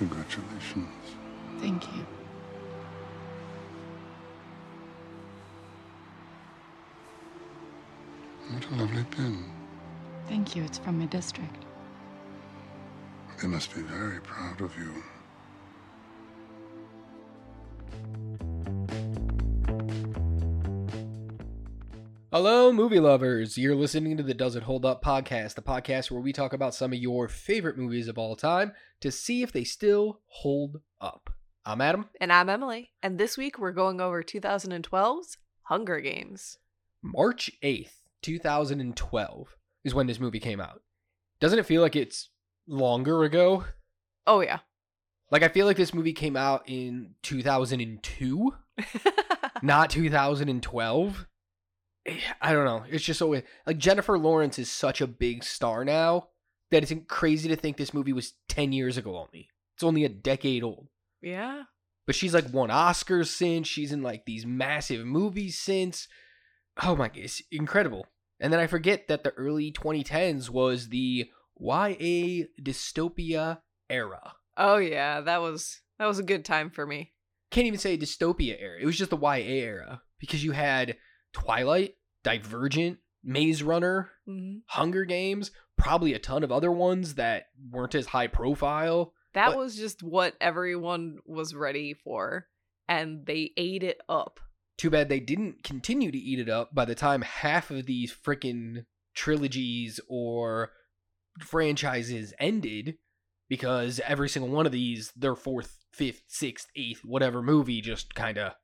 Congratulations. Thank you. What a lovely pin. Thank you. It's from my district. They must be very proud of you. Hello, movie lovers. You're listening to the Does It Hold Up podcast, the podcast where we talk about some of your favorite movies of all time to see if they still hold up. I'm Adam. And I'm Emily. And this week we're going over 2012's Hunger Games. March 8th, 2012 is when this movie came out. Doesn't it feel like it's longer ago? Oh, yeah. Like, I feel like this movie came out in 2002, not 2012. I don't know. It's just so weird. Like, Jennifer Lawrence is such a big star now that it's crazy to think this movie was 10 years ago only. It's only a decade old. yeah. But she's like won Oscars since. She's in like these massive movies since. Oh my, it's incredible. And then I forget that the early 2010s was the YA dystopia era. Oh, yeah. That was that was a good time for me. Can't even say dystopia era. It was just the YA era because you had Twilight, Divergent, Maze Runner, hmm Hunger Games, probably a ton of other ones that weren't as high profile. That But- was just what everyone was ready for. And they ate it up. Too bad they didn't continue to eat it up by the time half of these frickin' trilogies or franchises ended because every single one of these, their fourth, fifth, sixth, eighth, whatever movie just kind of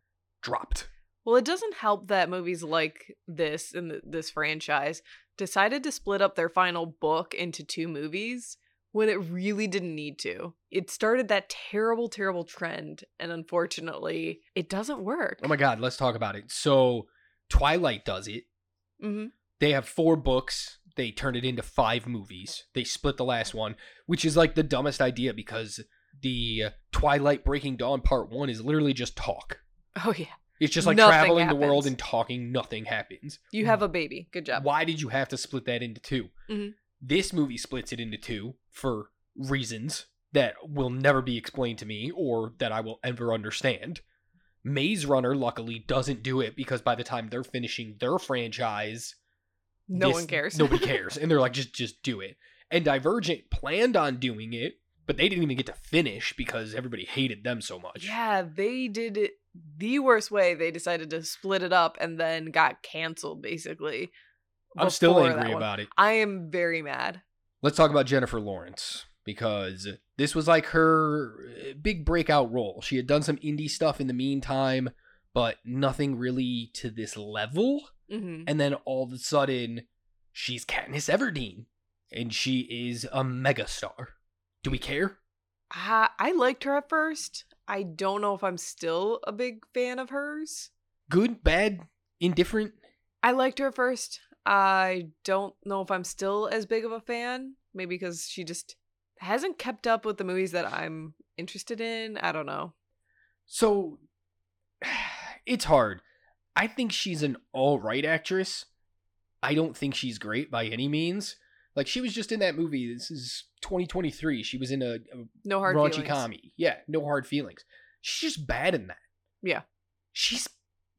dropped. Well, it doesn't help that movies like this and th- this franchise decided to split up their final book into two movies when it really didn't need to. It started that terrible, terrible trend, and unfortunately, it doesn't work. Oh my god, let's talk about it. So, Twilight does it. hmm They have four books. They turn it into five movies. They split the last one, which is like the dumbest idea because the Twilight Breaking Dawn Part 1 is literally just talk. Oh yeah, It's just like Nothing traveling the world and talking, nothing happens. you have a baby. Good job. Why did you have to split that into 2 Mhm. This movie splits it into two for reasons that will never be explained to me or that I will ever understand. Maze Runner, luckily, doesn't do it because by the time they're finishing their franchise, No this- one cares. nobody cares, and they're like, just just do it. And Divergent planned on doing it, but they didn't even get to finish because everybody hated them so much. Yeah, they did it the worst way. They decided to split it up and then got canceled. Basically, I'm still angry about it. I am very mad. Let's talk about Jennifer Lawrence because this was like her uh, big breakout role. She had done some indie stuff in the meantime, but nothing really to this level. hmm And then all of a sudden, she's Katniss Everdeen, and she is a megastar. Do we care? I, I liked her at first. I don't know if I'm still a big fan of hers. Good, bad, indifferent? I liked her at first. I don't know if I'm still as big of a fan. Maybe because she just hasn't kept up with the movies that I'm interested in. I don't know. So it's hard. I think she's an all right actress. I don't think she's great by any means. Like she was just in that movie. This is 2023. She was in a, a No hard raunchy feelings. comedy. Yeah, no hard feelings. She's just bad in that. Yeah. She's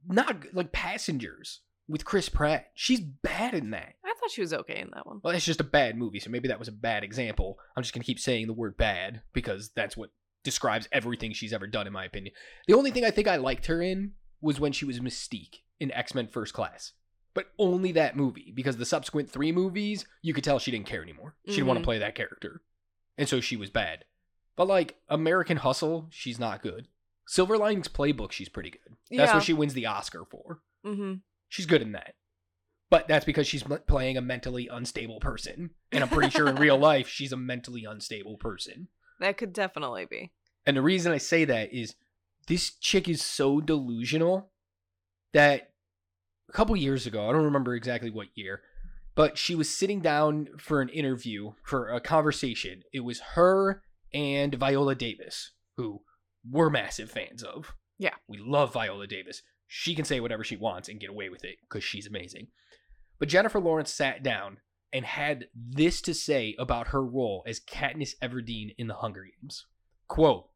not like Passengers with Chris Pratt. She's bad in that. I thought she was okay in that one. Well, it's just a bad movie, so maybe that was a bad example. I'm just gonna keep saying the word bad because that's what describes everything she's ever done, in my opinion. The only thing I think I liked her in was when she was Mystique in X Men First Class. But only that movie, because the subsequent three movies, you could tell she didn't care anymore. She didn't want to Mhm. play that character. And so she was bad. But like American Hustle, she's not good. Silver Linings Playbook, she's pretty good. That's Yeah. what she wins the Oscar for. Mm-hmm. She's good in that. But that's because she's playing a mentally unstable person. And I'm pretty sure in real life, she's a mentally unstable person. That could definitely be. And the reason I say that is this chick is so delusional that a couple years ago, I don't remember exactly what year, but she was sitting down for an interview, for a conversation. It was her and Viola Davis, who we're massive fans of. Yeah. We love Viola Davis. She can say whatever she wants and get away with it because she's amazing. But Jennifer Lawrence sat down and had this to say about her role as Katniss Everdeen in The Hunger Games. Quote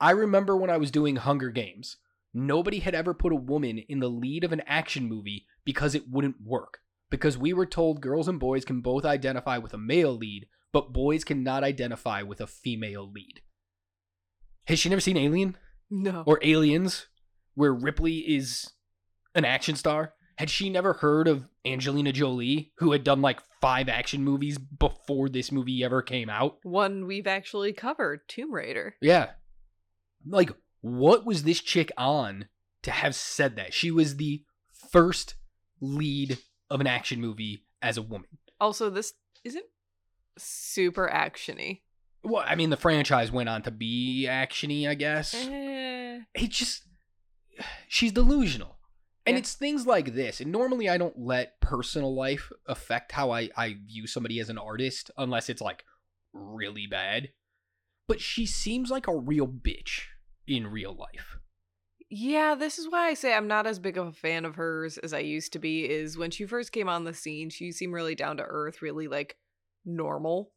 I remember when I was doing Hunger Games, nobody had ever put a woman in the lead of an action movie because it wouldn't work. Because we were told girls and boys can both identify with a male lead, but boys cannot identify with a female lead. Has she never seen Alien No. or Aliens, where Ripley is an action star? Had she never heard of Angelina Jolie, who had done like five action movies before this movie ever came out? One we've actually covered, Tomb Raider. Yeah. Like, what was this chick on to have said that? She was the first lead of an action movie as a woman. Also, this isn't super actiony. Well, I mean, the franchise went on to be actiony, I guess. Eh. It just, she's delusional. And Yeah. it's things like this. And normally I don't let personal life affect how I, I view somebody as an artist unless it's like really bad. But she seems like a real bitch in real life. Yeah, this is why I say I'm not as big of a fan of hers as I used to be. Is when she first came on the scene, she seemed really down to earth, really like normal.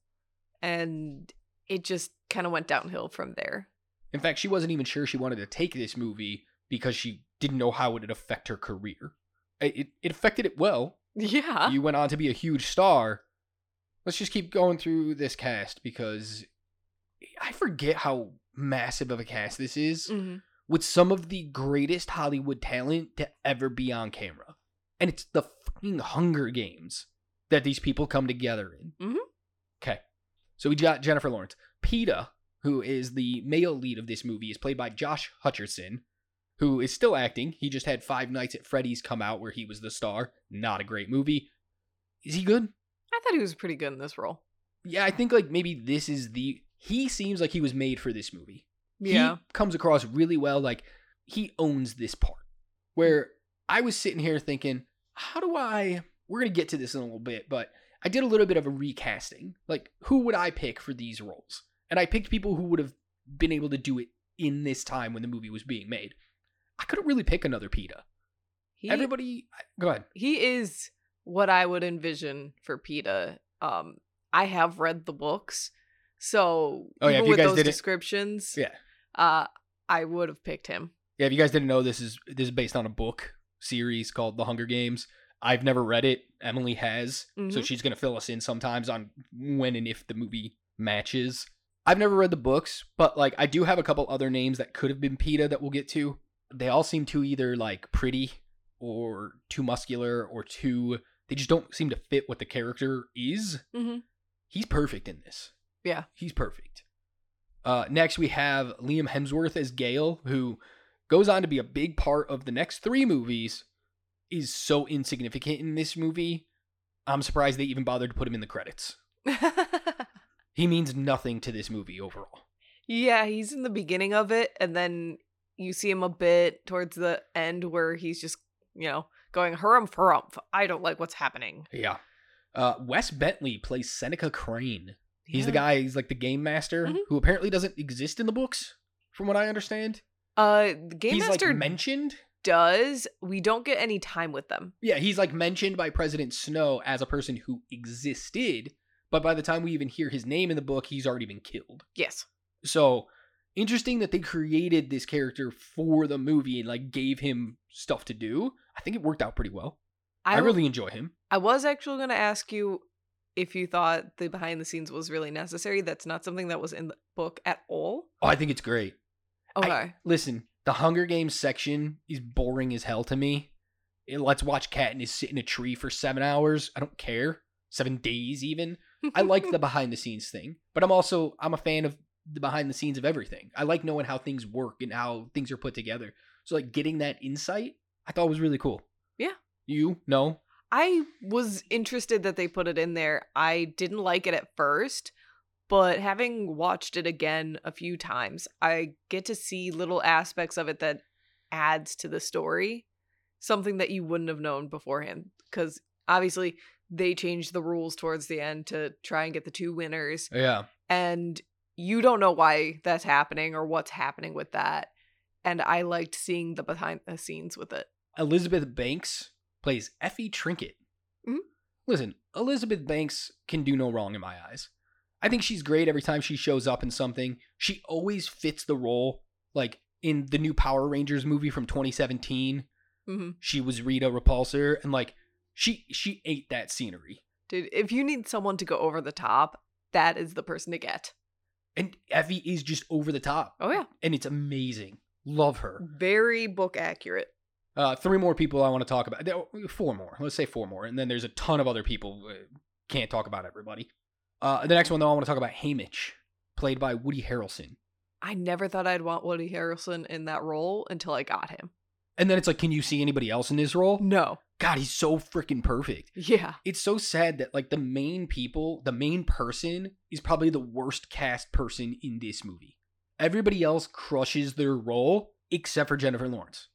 And it just kind of went downhill from there. In fact, she wasn't even sure she wanted to take this movie because she didn't know how it would affect her career. It, it, affected it well. Yeah. You went on to be a huge star. Let's just keep going through this cast because I forget how massive of a cast this is Mhm. with some of the greatest Hollywood talent to ever be on camera. And it's the fucking Hunger Games that these people come together in. Mhm. Okay. So we got Jennifer Lawrence. Peeta, who is the male lead of this movie, is played by Josh Hutcherson, who is still acting. He just had Five Nights at Freddy's come out where he was the star. Not a great movie. Is he good? I thought he was pretty good in this role. Yeah, I think like maybe this is the he seems like he was made for this movie. Yeah. He comes across really well like he owns this part. Where I was sitting here thinking, how do I we're going to get to this in a little bit, but I did a little bit of a recasting. Like who would I pick for these roles? And I picked people who would have been able to do it in this time when the movie was being made. I couldn't really pick another Peeta. He, Everybody go ahead. he is what I would envision for Peeta. Um, I have read the books, so Oh, yeah, even with those descriptions, Yeah. uh, I would have picked him. Yeah, if you guys didn't know, this is this is based on a book series called The Hunger Games. I've never read it. Emily has, so Mhm. she's gonna fill us in sometimes on when and if the movie matches. I've never read the books, but like I do have a couple other names that could have been Peeta that we'll get to. They all seem too either like pretty or too muscular or too. They just don't seem to fit what the character is. Mm-hmm. He's perfect in this. Yeah. He's perfect. Uh, next, we have Liam Hemsworth as Gale, who goes on to be a big part of the next three movies. Is so insignificant in this movie. I'm surprised they even bothered to put him in the credits. He means nothing to this movie overall. yeah, he's in the beginning of it, and then you see him a bit towards the end where he's just, you know, going harumph harumph. I don't like what's happening. Yeah. Uh, Wes Bentley plays Seneca Crane. He's the guy. He's like the game master Mhm. who apparently doesn't exist in the books, from what I understand. Uh, the Game he's Master like mentioned. does. We don't get any time with them. Yeah, he's like mentioned by President Snow as a person who existed, but by the time we even hear his name in the book, he's already been killed. Yes. So interesting that they created this character for the movie and like gave him stuff to do. I think it worked out pretty well. I really enjoy him. I was actually going to ask you if you thought the behind the scenes was really necessary. That's not something that was in the book at all. Oh, I think it's great. I- Okay. Listen, the Hunger Games section is boring as hell to me. It lets watch Katniss sit in a tree for seven hours. I don't care. Seven days even. I like the behind the scenes thing, but I'm also I'm a fan of the behind the scenes of everything. I like knowing how things work and how things are put together. So like getting that insight, I thought was really cool. Yeah. You no? I was interested that they put it in there. I didn't like it at first, but having watched it again a few times, I get to see little aspects of it that adds to the story, something that you wouldn't have known beforehand cuz obviously they changed the rules towards the end to try and get the two winners Yeah. and you don't know why that's happening or what's happening with that. And I liked seeing the behind the scenes with it. Elizabeth Banks plays Effie Trinket. Mhm. Listen, Elizabeth Banks can do no wrong in my eyes. I think she's great every time she shows up in something. She always fits the role. Like in the new Power Rangers movie from 2017, hmm she was Rita Repulsa, and like she she ate that scenery. Dude, if you need someone to go over the top, that is the person to get. And Effie is just over the top, Oh yeah, and it's amazing. Love her. very book accurate. Uh, three more people I want to talk about. Four more. Let's say four more, and then there's a ton of other people. Uh, Can't talk about everybody. Uh, the next one though, I want to talk about Haymitch, played by Woody Harrelson. I never thought I'd want Woody Harrelson in that role until I got him. And then it's like, can you see anybody else in this role? No. God, he's so freaking perfect. Yeah. It's so sad that like the main people, the main person is probably the worst cast person in this movie. Everybody else crushes their role except for Jennifer Lawrence.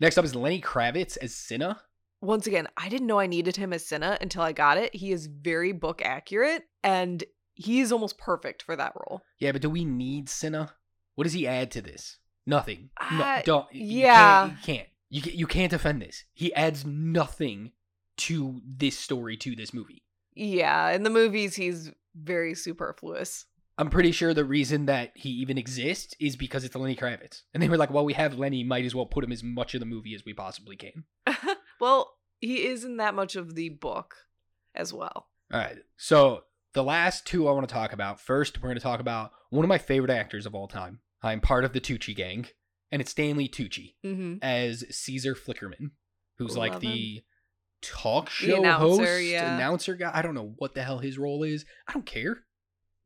Next up is Lenny Kravitz as Cinna. Once again, I didn't know I needed him as Cinna until I got it. He is very book accurate and he is almost perfect for that role. Yeah, but do we need Cinna? What does he add to this? Nothing. No, Uh, don't. you yeah. can't, you can't. You can't. You can't defend this. He adds nothing to this story to this movie. Yeah, in the movies he's very superfluous. I'm pretty sure the reason that he even exists is because it's Lenny Kravitz, and they were like, "Well, we have Lenny. Might as well put him as much of the movie as we possibly can." well, he isn't that much of the book as well. All right. So the last two I want to talk about. First, we're going to talk about one of my favorite actors of all time. I'm part of the Tucci gang, and it's Stanley Tucci. Mm-hmm. as Caesar Flickerman, who's like Love the talk The show announcer, host, yeah. announcer guy. I don't know what the hell his role is. I don't care.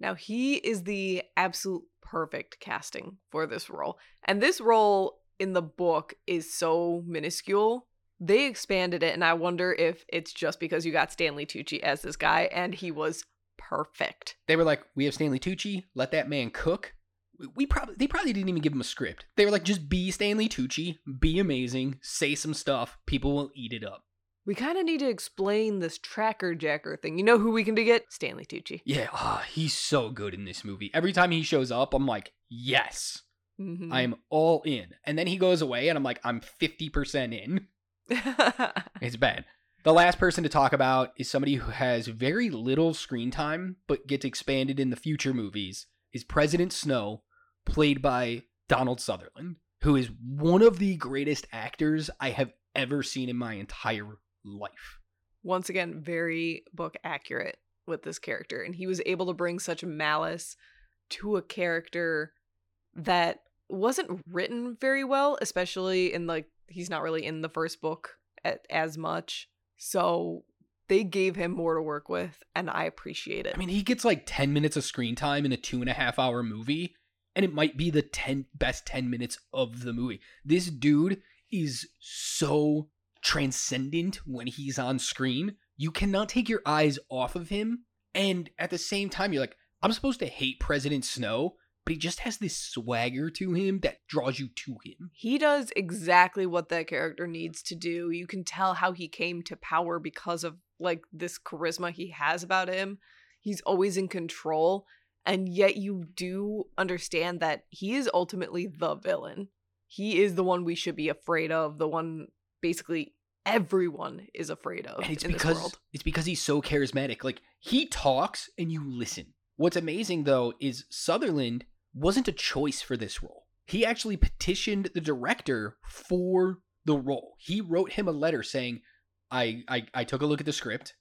Now he is the absolute perfect casting for this role. And this role in the book is so minuscule. They expanded it and I wonder if it's just because you got Stanley Tucci as this guy and he was perfect. They were like, "We have Stanley Tucci. Let that man cook." We- probably they probably didn't even give him a script. They were like, "Just be Stanley Tucci, be amazing, say some stuff. People will eat it up." We kind of need to explain this tracker jacker thing. You know who we can to get? Stanley Tucci. Yeah, ah, he's so good in this movie. Every time he shows up, I'm like, "Yes, Mhm. I am all in." And then he goes away, and I'm like, "I'm fifty percent in." It's bad. The last person to talk about is somebody who has very little screen time but gets expanded in the future movies is President Snow, played by Donald Sutherland, who is one of the greatest actors I have ever seen in my entire life. Once again, very book accurate with this character. And he was able to bring such malice to a character that wasn't written very well, especially in like, he's not really in the first book at, as much. So they gave him more to work with, and I appreciate it. I mean, he gets like 10 minutes of screen time in a two and a half hour movie, and it might be the 10 best 10 minutes of the movie. This dude is so transcendent when he's on screen. You cannot take your eyes off of him. And at the same time, you're like, I'm supposed to hate President Snow, but he just has this swagger to him that draws you to him. He does exactly what that character needs to do. You can tell how he came to power because of like this charisma he has about him. He's always in control, and yet you do understand that he is ultimately the villain. He is the one we should be afraid of, the one basically everyone is afraid of and it's in because it's because he's so charismatic. Like he talks and you listen. What's amazing though is Sutherland wasn't a choice for this role. He actually petitioned the director for the role. He wrote him a letter saying, I, I, I took a look at the script.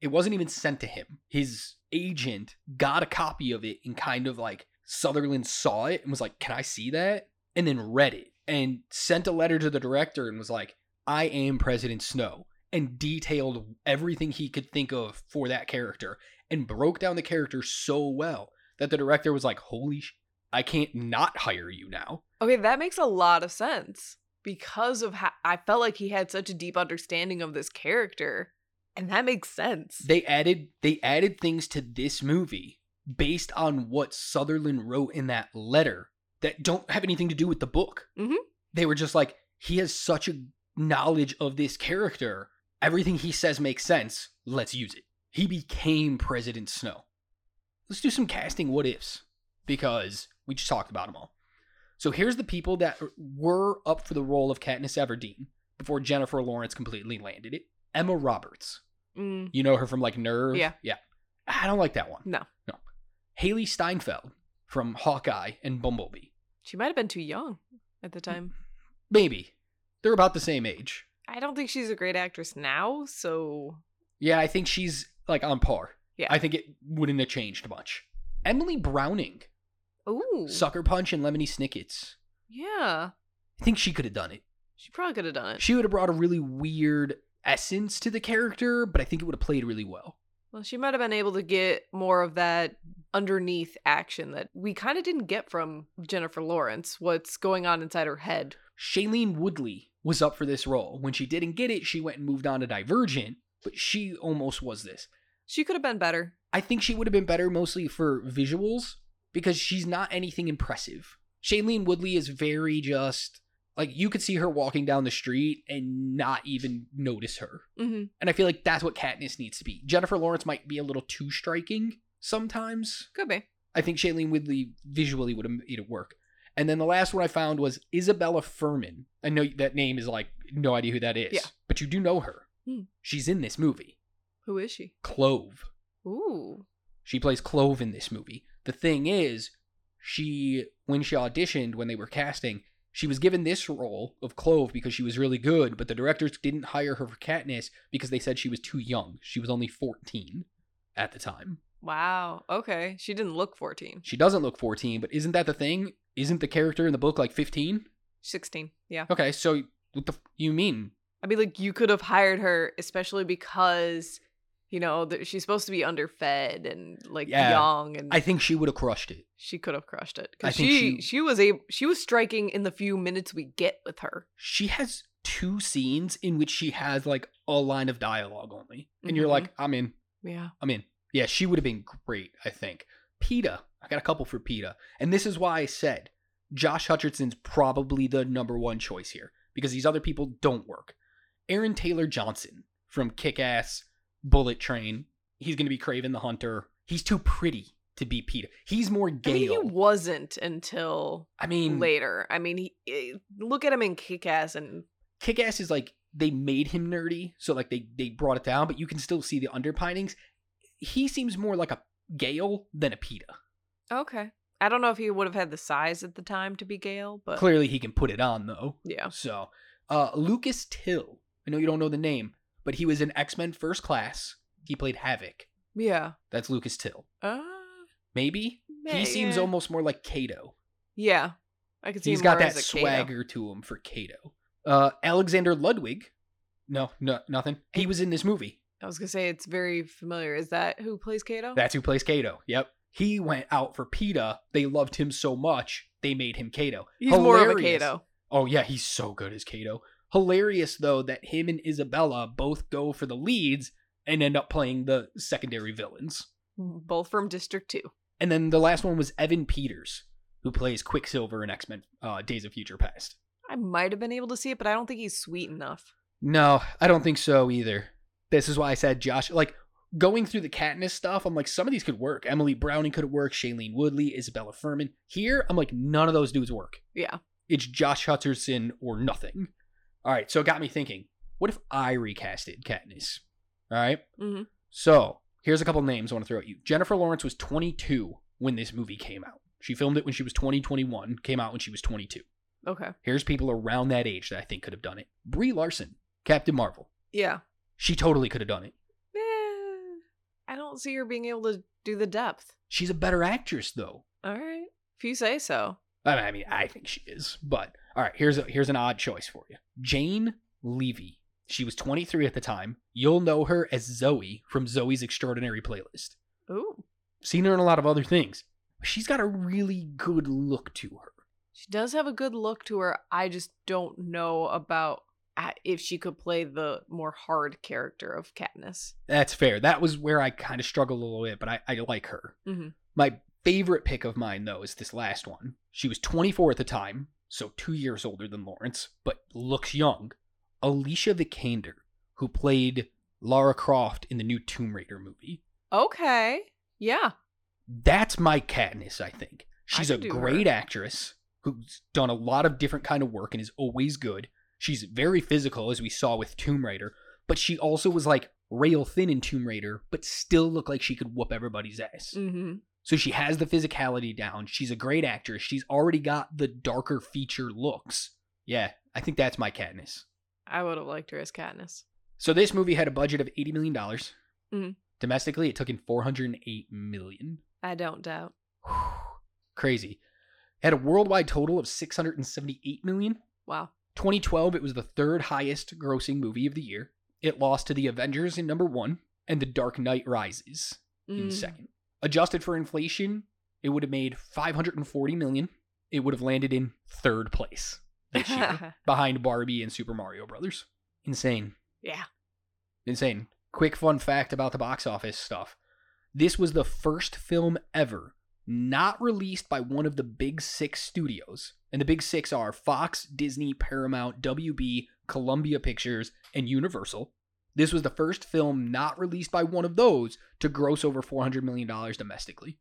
It wasn't even sent to him. His agent got a copy of it and kind of like Sutherland saw it and was like, Can I see that? And then read it and sent a letter to the director and was like, I am President Snow and detailed everything he could think of for that character and broke down the character so well that the director was like, Holy sh- I can't not hire you now. Okay, that makes a lot of sense because of how I felt like he had such a deep understanding of this character, and that makes sense. They added they added things to this movie based on what Sutherland wrote in that letter that don't have anything to do with the book. Mhm. They were just like, he has such a knowledge of this character. Everything he says makes sense. Let's use it. He became President Snow. Let's do some casting what ifs because we just talked about them all. So here's the people that were up for the role of Katniss Everdeen before Jennifer Lawrence completely landed it. Emma Roberts. Mm, You know her from like Nerve? Yeah. Yeah. I don't like that one. no. No. Hailee Steinfeld from Hawkeye and Bumblebee. She might have been too young at the time. Maybe. They're about the same age. I don't think she's a great actress now, so Yeah, I think she's like on par. Yeah. I think it wouldn't have changed much. Emily Browning, ooh, Sucker Punch and Lemony Snickets. yeah, I think she could have done it. she probably could have done it. She would have brought a really weird essence to the character, but I think it would have played really well. well, she might have been able to get more of that underneath action that we kind of didn't get from Jennifer Lawrence. What's going on inside her head? Shailene Woodley was up for this role. When she didn't get it, she went and moved on to Divergent, but she almost was this. She could have been better. I think she would have been better mostly for visuals because she's not anything impressive. Shailene Woodley is very just like you could see her walking down the street and not even notice her. hmm And I feel like that's what Katniss needs to be. Jennifer Lawrence might be a little too striking sometimes. Could be. I think Shailene Woodley visually would have made it work. And then the last one I found was Isabella Fuhrman. I know that name is like no idea who that is, Yeah. but you do know her. Hmm. She's in this movie. Who is she? Clove. Ooh. She plays Clove in this movie. The thing is, she when she auditioned when they were casting, she was given this role of Clove because she was really good, but the directors didn't hire her for Katniss because they said she was too young. She was only 14 at the time. Wow. Okay. She didn't look 14. She doesn't look 14, but isn't that the thing? Isn't the character in the book like 15? 16. Yeah. Okay, so what the f- you mean? I mean, like, you could have hired her, especially because, you know, she's supposed to be underfed and, like, Yeah. young, and I think she would have crushed it. she could have crushed it. I Because think she, she- she, was a she was striking in the few minutes we get with her. She has two scenes in which she has like a line of dialogue only. And you're Mhm. like, I'm in. Yeah. I'm in. Yeah, she would have been great, I think. Peeta. I got a couple for Peeta. And this is why I said Josh Hutcherson's probably the number one choice here because these other people don't work. Aaron Taylor Johnson from Kick Ass, Bullet Train. He's going to be Kraven the Hunter. He's too pretty to be Peeta. He's more I mean, Gale. he wasn't until I mean, later. I mean, he eh, look at him in Kick Ass, and Kick Ass is like they made him nerdy, so like they they brought it down, but you can still see the underpinnings. He seems more like a Gale than a Peeta. Okay. I don't know if he would have had the size at the time to be Gale, but Clearly, he can put it on though. yeah. So, uh, Lucas Till. I know you don't know the name, but he was in X Men First Class. He played Havoc. Yeah. That's Lucas Till. Uh, Maybe he seems almost more like Cato. yeah. I could see He's him got that a Cato. swagger to him for Cato. Uh, Alexander Ludwig. No, no, nothing. He was in this movie. I was gonna say it's very familiar. Is that who plays Cato? That's who plays Cato. Yep. He went out for Peeta. They loved him so much, they made him Cato. He's more of a Hilarious. Cato. Oh, yeah, he's so good as Cato. Hilarious, though, that him and Isabella both go for the leads and end up playing the secondary villains. Both from District Two. And then the last one was Evan Peters, who plays Quicksilver in X Men uh, Days of Future Past. I might have been able to see it, but I don't think he's sweet enough. No, I don't think so either. This is why I said Josh. Like going through the Katniss stuff, I'm like some of these could work. Emily Browning could work. Shailene Woodley, Isabella Fuhrman. Here, I'm like none of those dudes work. Yeah. It's Josh Hutcherson or nothing. All right, so it got me thinking. What if I recasted Katniss? All right. hmm So here's a couple names I want to throw at you. Jennifer Lawrence was 22 when this movie came out. She filmed it when she was 20, 21, came out when she was 22. Okay. Here's people around that age that I think could have done it. Brie Larson, Captain Marvel. Yeah. She totally could have done it. I don't see her being able to do the depth. She's a better actress, though. All right. If you say so. I mean, I think she is. But all right, here's a, here's an odd choice for you. Jane Levy. She was 23 at the time. You'll know her as Zoey from Zoey's Extraordinary Playlist. Ooh. Seen her in a lot of other things. She's got a really good look to her. She does have a good look to her. I just don't know about if she could play the more hard character of Katniss. That's fair. That was where I kind of struggled a little bit, but I, I like her. Mm-hmm. My favorite pick of mine, though, is this last one. She was 24 at the time, so two years older than Lawrence, but looks young. Alicia Vikander, who played Lara Croft in the new Tomb Raider movie. Okay. Yeah. That's my Katniss, I think. She's a great her. actress who's done a lot of different kind of work and is always good. She's very physical, as we saw with Tomb Raider, but she also was like rail thin in Tomb Raider, but still looked like she could whoop everybody's ass. Mm-hmm. So she has the physicality down. She's a great actress. She's already got the darker feature looks. Yeah, I think that's my Katniss. I would have liked her as Katniss. So this movie had a budget of $80 million. Mhm. Domestically, it took in 408 million. I don't doubt. Crazy. It had a worldwide total of 678 million. Wow. 2012, it was the third highest grossing movie of the year. It lost to The Avengers in number one and The Dark Knight Rises in Mm. second. Adjusted for inflation, it would have made 540 million. It would have landed in third place this year, behind Barbie and Super Mario Brothers. Insane. yeah. Insane. Quick fun fact about the box office stuff. This was the first film ever not released by one of the big six studios. And the big six are Fox, Disney, Paramount, WB, Columbia Pictures, and Universal. This was the first film not released by one of those to gross over $400 million domestically.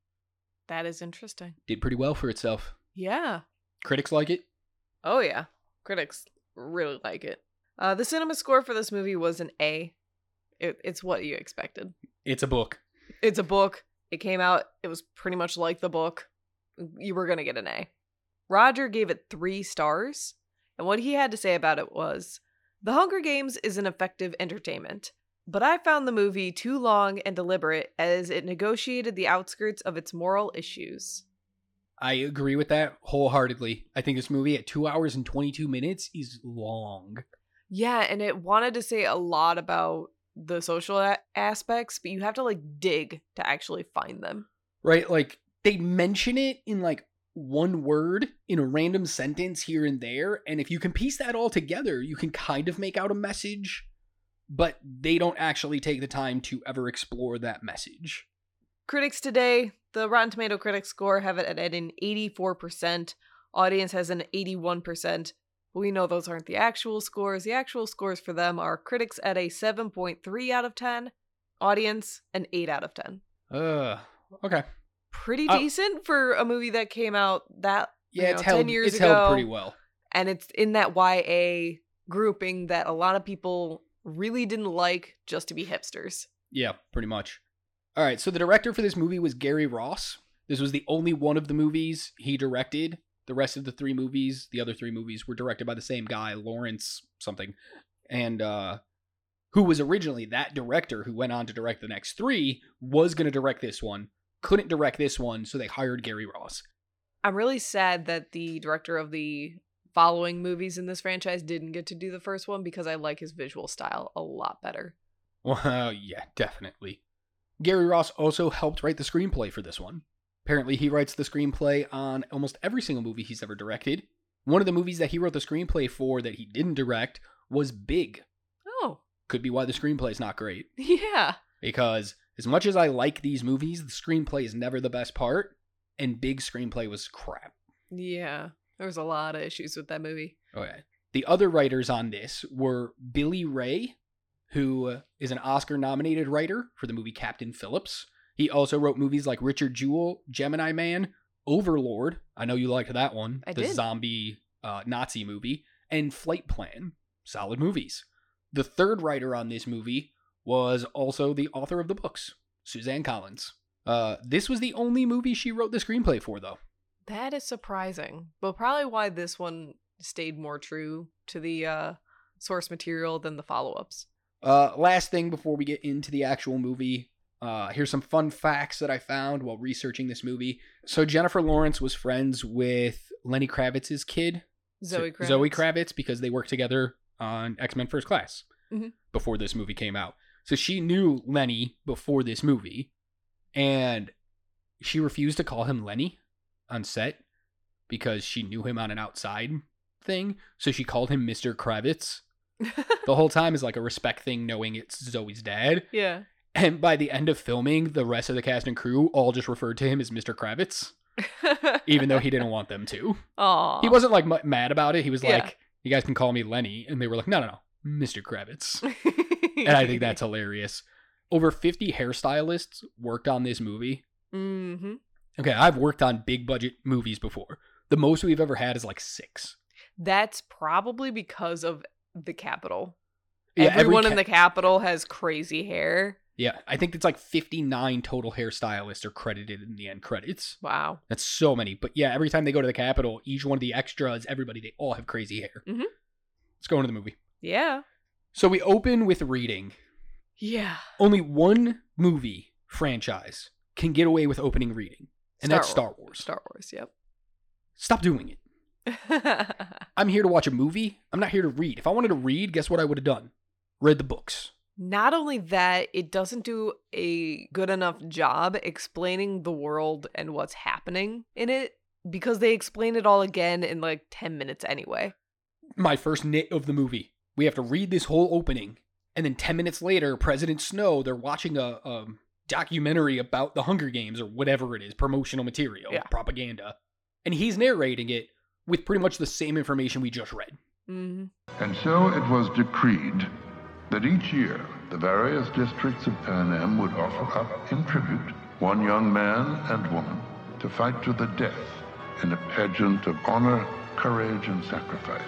That is interesting. Did pretty well for itself. Yeah. Critics like it. Oh yeah. Critics really like it. Uh, the cinema score for this movie was an A. It, it's what you expected. It's a book. It's a book. It came out. It was pretty much like the book. Mm, you were gonna get an A. Roger gave it three stars, and what he had to say about it was, "The Hunger Games is an effective entertainment." But I found the movie too long and deliberate as it negotiated the outskirts of its moral issues. I agree with that wholeheartedly. I think this movie at two hours and 22 minutes is long. Yeah, and it wanted to say a lot about the social a- aspects, but you have to like dig to actually find them. right? Like they mention it in like one word in a random sentence here and there, and if you can piece that all together, you can kind of make out a message, but they don't actually take the time to ever explore that message. Critics today, the Rotten Tomato Critics score have it at an 84%. Audience has an 81%. We know those aren't the actual scores. The actual scores for them are critics at a 7.3 out of 10, audience an 8 out of 10. Uh, okay. Pretty Uh, decent for a movie that came out that Yeah, you know, held 10 years it's ago. It's held pretty well. and it's in that YA grouping that a lot of people really didn't like just to be hipsters. Yeah, pretty much. All right, so the director for this movie was Gary Ross. This was the only one of the movies he directed. The rest of the three movies, the other three movies, were directed by the same guy, Lawrence something, and uh, who was originally that director who went on to direct the next three, was going to direct this one, couldn't direct this one, so they hired Gary Ross. I'm really sad that the director of the following movies in this franchise didn't get to do the first one because I like his visual style a lot better. Well, yeah, definitely. Gary Ross also helped write the screenplay for this one. Apparently, he writes the screenplay on almost every single movie he's ever directed. One of the movies that he wrote the screenplay for that he didn't direct was Big. Oh, Could be why the screenplay is not great. yeah. Because as much as I like these movies, the screenplay is never the best part, and Big screenplay was crap. Yeah. There was a lot of issues with that movie. Oh, okay. The other writers on this were Billy Ray, who is an Oscar nominated writer for the movie Captain Phillips. He also wrote movies like Richard Jewell, Gemini Man, Overlord. I know you liked that one. I the did. zombie uh, Nazi movie. And Flight Plan. Solid movies. The third writer on this movie was also the author of the books, Suzanne Collins. Uh, this was the only movie she wrote the screenplay for, though. That is surprising, but probably why this one stayed more true to the uh, source material than the follow ups. Uh, last thing before we get into the actual movie, uh, here's some fun facts that I found while researching this movie. So Jennifer Lawrence was friends with Lenny Kravitz's kid, Zoe Kravitz. Zoe Kravitz, because they worked together on X Men First Class Mhm. before this movie came out. So she knew Lenny before this movie, and she refused to call him Lenny on set because she knew him on an outside thing. So she called him Mr. Kravitz the whole time is like a respect thing, knowing it's Zoe's dad. yeah. And by the end of filming, the rest of the cast and crew all just referred to him as Mr. Kravitz, even though he didn't want them to. Aw. He wasn't like m- mad about it. He was Yeah. like, "You guys can call me Lenny," and they were like, "No, no, no, Mr. Kravitz." and I think that's hilarious. Over 50 hairstylists worked on this movie. hmm Okay, I've worked on big budget movies before. The most we've ever had is like six. That's probably because of the Capitol. Yeah, every Everyone in the Capitol has crazy hair. Yeah, I think it's like 59 total hairstylists are credited in the end credits. Wow. That's so many. But yeah, every time they go to the Capitol, each one of the extras, everybody, they all have crazy hair. Mhm. Let's go into the movie. Yeah. So we open with reading. Yeah. Only one movie franchise can get away with opening reading, and Star that's Star Wars. Star Wars, yep. Stop doing it. I'm here to watch a movie. I'm not here to read. If I wanted to read, guess what I would have done? Read the books. Not only that, it doesn't do a good enough job explaining the world and what's happening in it because they explain it all again in like 10 minutes anyway. My first nit of the movie. We have to read this whole opening, and then 10 minutes later, President Snow, they're watching a, a documentary about the Hunger Games or whatever it is, promotional material, Yeah. propaganda. And he's narrating it with pretty much the same information we just read. hmm And so it was decreed that each year the various districts of Panem would offer up in tribute one young man and woman to fight to the death in a pageant of honor, courage, and sacrifice.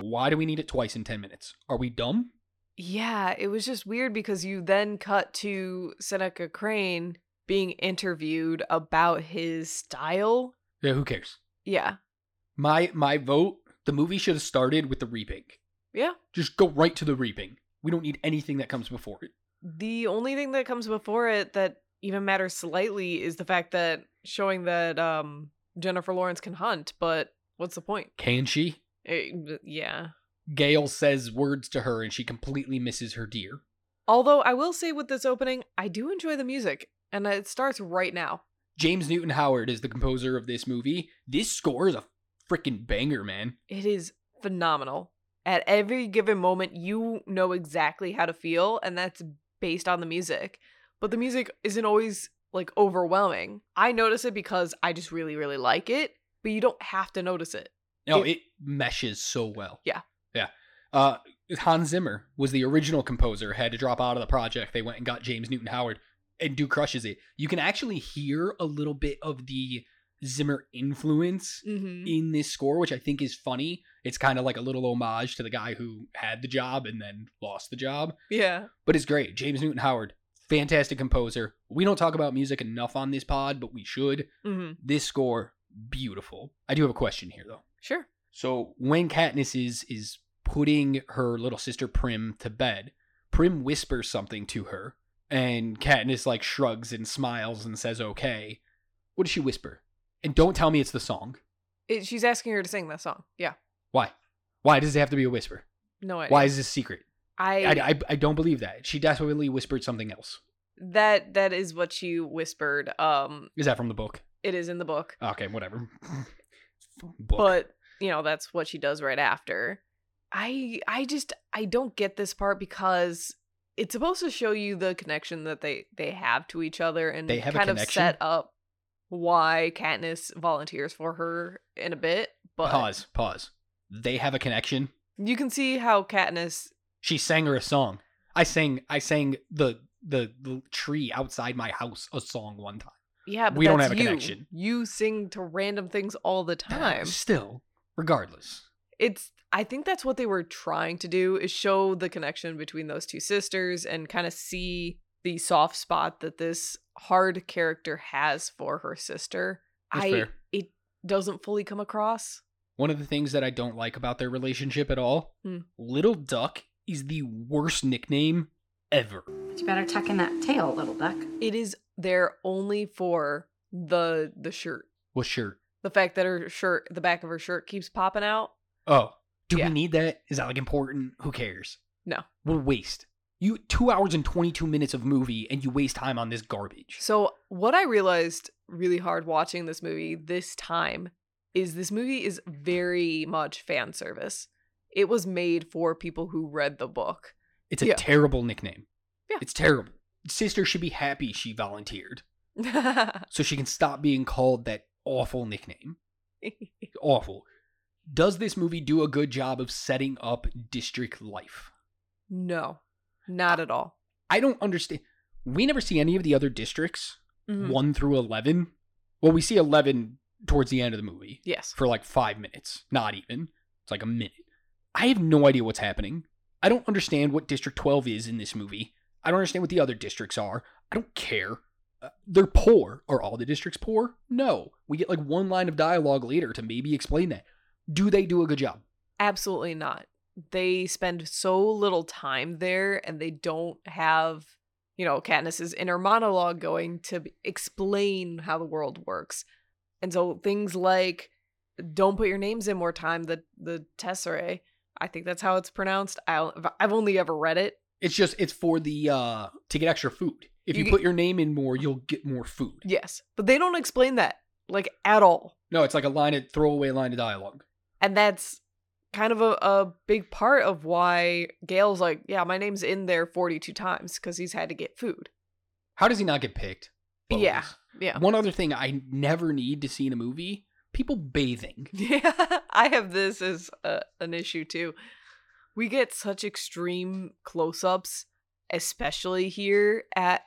Why do we need it twice in 10 minutes? Are we dumb? Yeah, it was just weird because you then cut to Seneca Crane being interviewed about his style. Yeah, who cares? Yeah. My my vote, the movie should have started with the reaping. Yeah. Just go right to the reaping. We don't need anything that comes before it. The only thing that comes before it that even matters slightly is the fact that showing that um Jennifer Lawrence can hunt, but what's the point? Can she? Eh, yeah. Gale says words to her and she completely misses her deer. Although I will say with this opening, I do enjoy the music, and it starts right now. James Newton Howard is the composer of this movie. This score is a freaking banger, man. It is phenomenal. At every given moment, you know exactly how to feel, and that's based on the music. But the music isn't always like overwhelming. I notice it because I just really, really like it, but you don't have to notice it. No, It- it meshes so well. Yeah. Yeah. Uh Hans Zimmer was the original composer, had to drop out of the project. They went and got James Newton Howard and do crushes it. You can actually hear a little bit of the Zimmer influence Mm-hmm. in this score, which I think is funny. It's kind of like a little homage to the guy who had the job and then lost the job, Yeah. but it's great. James Newton Howard, fantastic composer. We don't talk about music enough on this pod, but we should. Mm-hmm. This score, beautiful. I do have a question here though. Sure. So when Katniss is is putting her little sister Prim to bed, Prim whispers something to her, and Katniss like shrugs and smiles and says, "Okay." What does she whisper? And don't tell me it's the song. It, she's asking her to sing that song. Yeah. Why? Why does it have to be a whisper? No idea. Why is this secret? I, I, I, I don't believe that. She definitely whispered something else. that that is what she whispered. Um, Is that from the book? it is in the book. Okay, whatever. book. but you know that's what she does right after i i just i don't get this part because it's supposed to show you the connection that they they have to each other and They have kind of set up why Katniss volunteers for her in a bit but pause, pause. They have a connection. you can see how Katniss She sang her a song. I sang I sang the the, the tree outside my house a song one time. yeah but We don't have a you. connection. you sing to random things all the time Still, regardless. it's I think that's what they were trying to do is show the connection between those two sisters and kind of see the soft spot that this hard character has for her sister. That's I fair. it doesn't fully come across. One of the things that I don't like about their relationship at all, Hmm. Little Duck is the worst nickname ever. But you better tuck in that tail, little duck. It is there only for the the shirt. What shirt? The fact that her shirt the back of her shirt keeps popping out. Oh, do Yeah. we need that? Is that like important? Who cares? No. What a waste. You two hours and twenty two minutes of movie and you waste time on this garbage. So what I realized really hard watching this movie this time is this movie is very much fan service. It was made for people who read the book. It's a Yeah. terrible nickname. Yeah. It's terrible. Sister should be happy she volunteered so she can stop being called that awful nickname. Awful. Does this movie do a good job of setting up district life? no, not at all. I don't understand. We never see any of the other districts, Mhm. 1 through 11. Well, we see 11 towards the end of the movie Yes. for like five minutes. Not even. It's like a minute. I have no idea what's happening. I don't understand what District 12 is in this movie. I don't understand what the other districts are. I don't care. Uh, they're poor. Are all the districts poor? No. We get like one line of dialogue later to maybe explain that. Do they do a good job? Absolutely not. They spend so little time there and they don't have, you know, Katniss's inner monologue going to explain how the world works. And so things like don't put your names in more time the the tesserae. I think that's how it's pronounced. I I've only ever read it. It's just it's for the uh to get extra food. If You you, put your name in more, you'll get more food. Yes, but they don't explain that like at all. No, it's like a line of throwaway line of dialogue. And that's kind of a, a big part of why Gale's like, yeah, my name's in there 42 times because he's had to get food. How does he not get picked? Yeah. Yeah. One other thing I never need to see in a movie: people bathing. Yeah, I have this as a, an issue too. We get such extreme close-ups, especially here at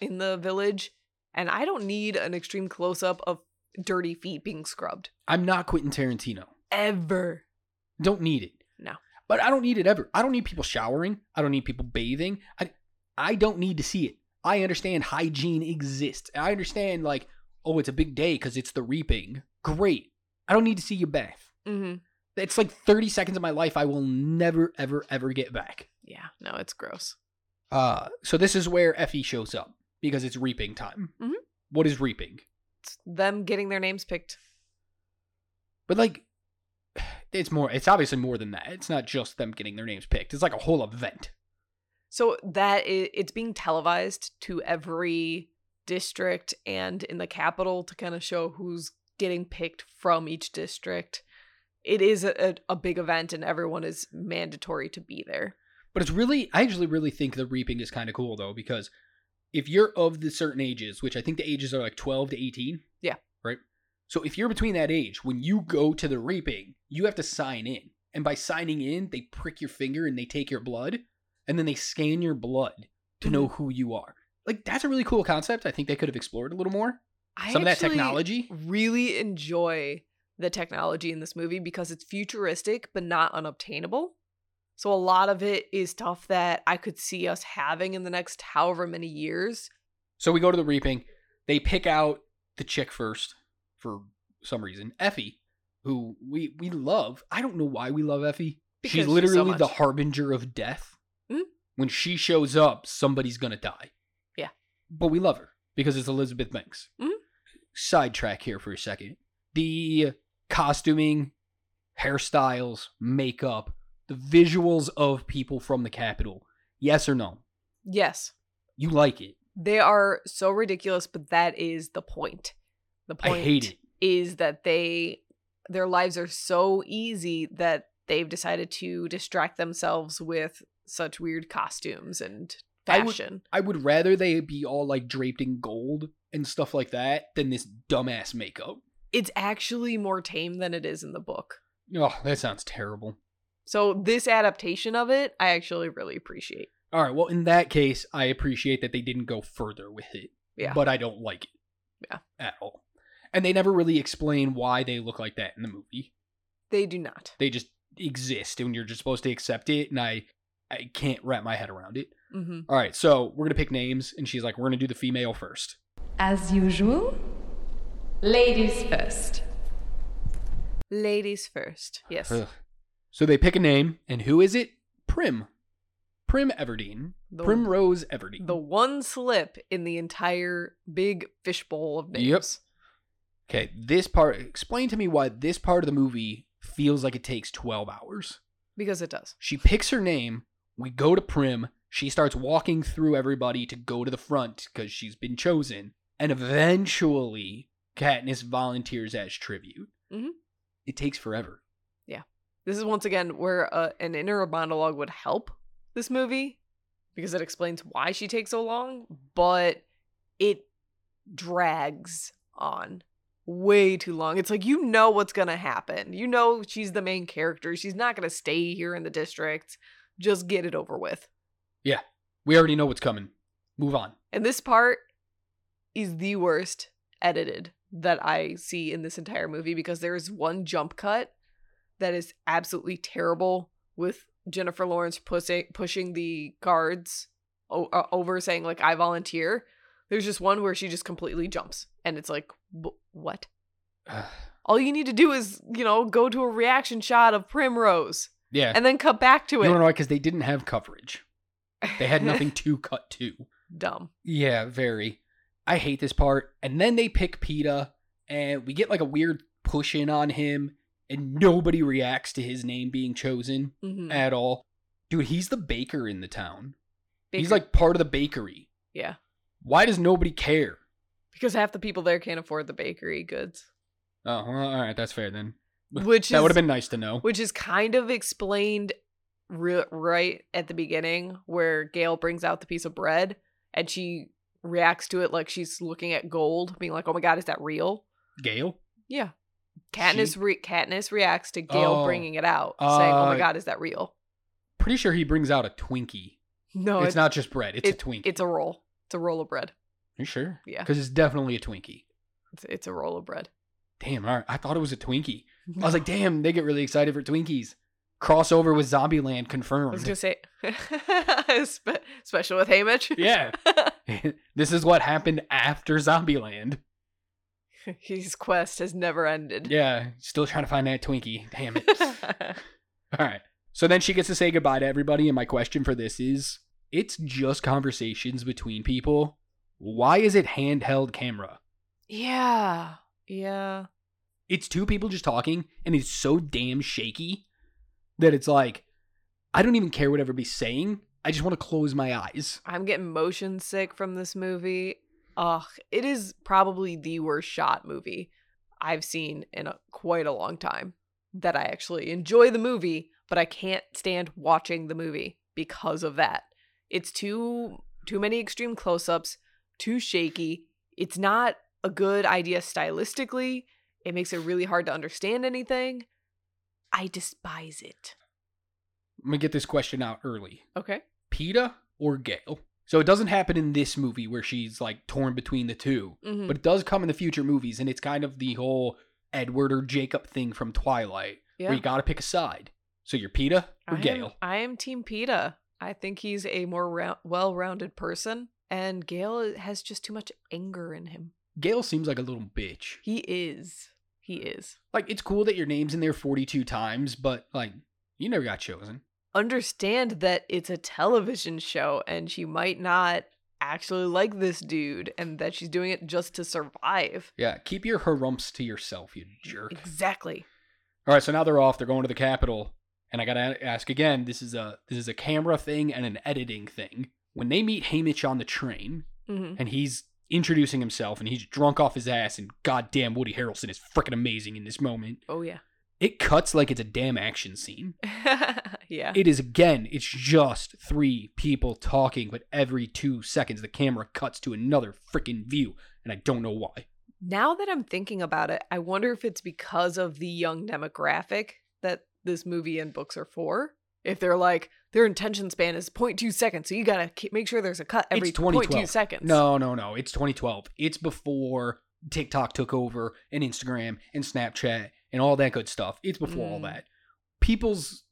in the village, and I don't need an extreme close-up of dirty feet being scrubbed I'm not Quentin Tarantino. ever. Don't need it. No. But I don't need it ever. I don't need people showering. I don't need people bathing. I I don't need to see it. I understand hygiene exists. I understand like, oh, it's a big day because it's the reaping. Great. I don't need to see you bath. hmm It's like 30 seconds of my life I will never, ever, ever get back. Yeah, no, it's gross. Uh, so this is where Effie shows up because it's reaping time. Mhm. What is reaping? It's them getting their names picked. But like, it's more. It's obviously more than that. It's not just them getting their names picked. It's like a whole event. So that it's being televised to every district and in the Capitol to kind of show who's getting picked from each district. It is a, a, a big event and everyone is mandatory to be there. But it's really, I actually really think the reaping is kind of cool though because if you're of the certain ages, which I think the ages are like 12 to 18. Yeah. Right. So if you're between that age, when you go to the reaping, you have to sign in, and by signing in, they prick your finger and they take your blood, and then they scan your blood to know Mm-hmm. who you are. Like that's a really cool concept. I think they could have explored a little more. I Some of that technology. Really enjoy the technology in this movie because it's futuristic but not unobtainable. So a lot of it is stuff that I could see us having in the next however many years. So we go to the reaping. They pick out the chick first for some reason. Effie, who we we love. I don't know why we love Effie. Because she's she's so literally the harbinger of death. Mhm. When she shows up, somebody's gonna die. Yeah. But we love her because it's Elizabeth Banks. Mhm. Sidetrack here for a second. The costuming, hairstyles, makeup, the visuals of people from the Capitol. Yes or no? Yes, You like it. they are so ridiculous, but that is the point. The I point hate it. is that they their lives are so easy that they've decided to distract themselves with such weird costumes and I would- fashion. I would rather they be all like draped in gold and stuff like that than this dumbass makeup. It's actually more tame than it is in the book. Oh, that sounds terrible. So this adaptation of it, I actually really appreciate. All right, well, in that case, I appreciate that they didn't go further with it. Yeah. But I don't like it. Yeah. At all. And they never really explain why they look like that in the movie. They do not. They just exist and you're just supposed to accept it and I I can't wrap my head around it. hmm All right, so we're going to pick names and she's like, "We're going to do the female first. As usual, ladies first. Ladies first. Yes. Ugh. So they pick a name and who is it? Prim. Prim Everdeen. The- Primrose Everdeen. The one slip in the entire big fishbowl of names. Yep. Okay, this part. Explain to me why this part of the movie feels like it takes twelve hours. Because it does. She picks her name. We go to Prim. She starts walking through everybody to go to the front because she's been chosen, and eventually Katniss volunteers as tribute. Mhm. It takes forever. Yeah. This is once again where uh, an inner monologue would help this movie because it explains why she takes so long, but it drags on way too long. It's like you know what's going to happen. You know she's the main character. She's not going to stay here in the district. Just get it over with. Yeah. We already know what's coming. Move on. And this part is the worst edited that I see in this entire movie because there is one jump cut that is absolutely terrible with Jennifer Lawrence pushing pushing the guards o- uh, over saying like I volunteer. There's just one where she just completely jumps, and it's like, "Wh- what? All you need to do is, you know, go to a reaction shot of Primrose yeah. and then cut back to it. no, no, because they didn't have coverage. They had nothing to cut to. Dumb. Yeah, very. I hate this part. And then they pick Peeta, and we get like a weird push in on him, and nobody reacts to his name being chosen Mhm. at all. Dude, he's the baker in the town. He's like part of the bakery. yeah, Why does nobody care? Because half the people there can't afford the bakery goods, Oh, well, all right, that's fair then. which that would have been nice to know. which is kind of explained re- right at the beginning where Gale brings out the piece of bread and she reacts to it like she's looking at gold, being like, "Oh my god, is that real?" Gale? Yeah. Katniss re- Katniss reacts to Gale Oh. bringing it out, saying, "Oh my Uh, god, is that real?" Pretty sure he brings out a Twinkie. No, it's, not just bread, it's it- a Twinkie. It's a roll. It's a roll of bread. You sure? Yeah. Because it's definitely a Twinkie. It's, it's a roll of bread. Damn, all right. I thought it was a Twinkie. I was like, damn, they get really excited for Twinkies. Crossover with Zombieland confirmed. I was gonna say, Spe- special with Haymitch. yeah. this is what happened after Zombieland. His quest has never ended. Yeah, still trying to find that Twinkie. Damn it. All right. So then she gets to say goodbye to everybody, and my question for this is it's just conversations between people. Why is it handheld camera? yeah. Yeah. It's two people just talking, and it's so damn shaky that it's like, I don't even care what everybody's saying. I just want to close my eyes. I'm getting motion sick from this movie. Ugh, it is probably the worst shot movie I've seen in a, quite a long time. That I actually enjoy the movie, but I can't stand watching the movie because of that. It's too too many extreme close-ups, too shaky. It's not a good idea stylistically. It makes it really hard to understand anything. I despise it. I'm going to get this question out early. Okay. Peeta or Gale? So it doesn't happen in this movie where she's like torn between the 2 Mhm. but it does come in the future movies, and it's kind of the whole Edward or Jacob thing from Twilight, Yeah. where you got to pick a side. So you're Peeta or I Gale? Am, I am Team Peeta. I think he's a more rou- well-rounded person, and Gale has just too much anger in him. Gale seems like a little bitch. He is. He is. Like it's cool that your name's in there 42 times, but like you never got chosen. Understand that it's a television show, and she might not actually like this dude, and that she's doing it just to survive. Yeah, keep your harumps to yourself, you jerk. Exactly. All right, so now they're off. They're going to the Capitol, and I gotta ask again. This is a this is a camera thing and an editing thing. When they meet Haymitch on the train, hmm and he's introducing himself, and he's drunk off his ass, and goddamn, Woody Harrelson is freaking amazing in this moment. Oh yeah. It cuts like it's a damn action scene. yeah. It is again, it's just three people talking, but every two seconds the camera cuts to another freaking view, and I don't know why. Now that I'm thinking about it, I wonder if it's because of the young demographic that this movie and books are for. If they're like their attention span is 0.2 seconds, so you gotta make sure there's a cut every it's 0.2 seconds. No, no, no. It's 2012. It's before TikTok took over and Instagram and Snapchat and all that good stuff. It's before all Mm. that. People's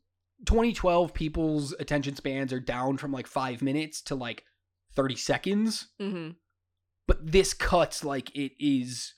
2012 people's attention spans are down from like 5 minutes to like 30 seconds, hmm but this cuts like it is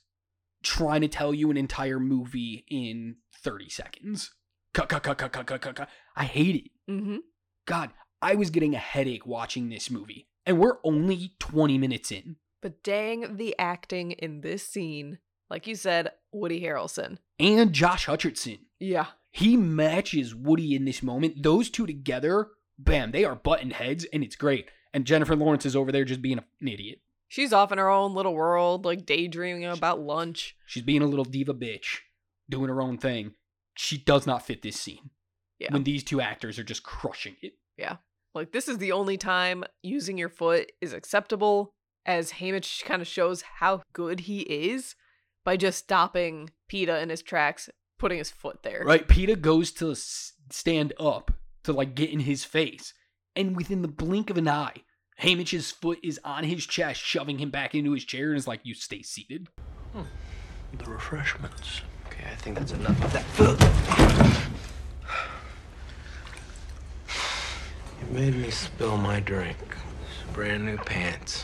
trying to tell you an entire movie in 30 seconds. Cut, cut, cut, cut, cut, cut, cut, cut. I hate it. hmm God, I was getting a headache watching this movie, and we're only 20 minutes in. But dang, the acting in this scene, like you said, Woody Harrelson. And Josh Hutcherson. Yeah. He matches Woody in this moment. Those two together, bam, they are button heads, and it's great. And Jennifer Lawrence is over there just being an idiot. She's off in her own little world, like daydreaming about lunch. She's being a little diva bitch, doing her own thing. She does not fit this scene. Yeah. When these two actors are just crushing it. Yeah. Like, this is the only time using your foot is acceptable, as Haymitch kind of shows how good he is by just stopping Peeta in his tracks, putting his foot there. Right? Peeta goes to stand up to like get in his face, and within the blink of an eye, Haymitch's foot is on his chest, shoving him back into his chair, and is like, "You stay seated." Hmm. The refreshments. Okay, I think that's enough of that. made me spill my drink. Brand new pants.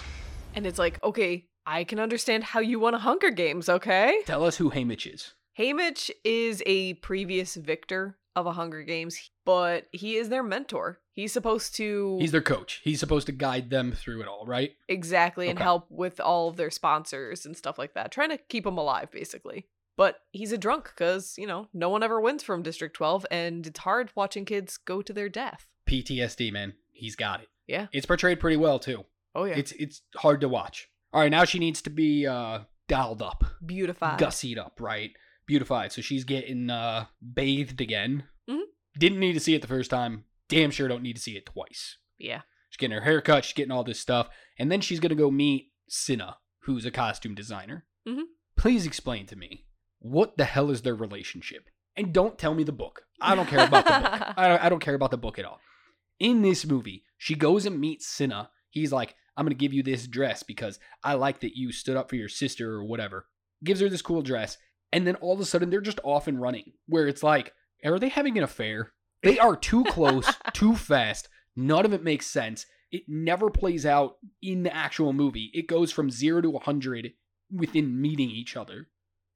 And it's like, okay, I can understand how you want a Hunger Games, okay? Tell us who Haymitch is. Haymitch is a previous victor of a Hunger Games, but he is their mentor. He's supposed to He's their coach. He's supposed to guide them through it all, right? exactly and help with all of their sponsors and stuff like that, trying to keep them alive, basically. But he's a drunk because you know no one ever wins from District 12, and it's hard watching kids go to their death. PTSD, man. He's got it. Yeah. It's portrayed pretty well too. Oh yeah, It's it's hard to watch. All right, now she needs to be uh dialed up, beautified. gussied up, right? Beautified. So she's getting uh bathed again. Mhm. Didn't need to see it the first time. Damn sure don't need to see it twice. Yeah. She's getting her hair cut. She's getting all this stuff, and then she's gonna go meet Cinna, who's a costume designer. Mhm. Please explain to me what the hell is their relationship, and don't tell me the book. I don't care about the book. I don't, I don't care about the book at all. In this movie, she goes and meets Cinna. He's like, "I'm gonna give you this dress because I like that you stood up for your sister or whatever." Gives her this cool dress, and then all of a sudden they're just off and running. Where it's like, are they having an affair? They are too close, too fast. None of it makes sense. It never plays out in the actual movie. It goes from zero to 100 within meeting each other.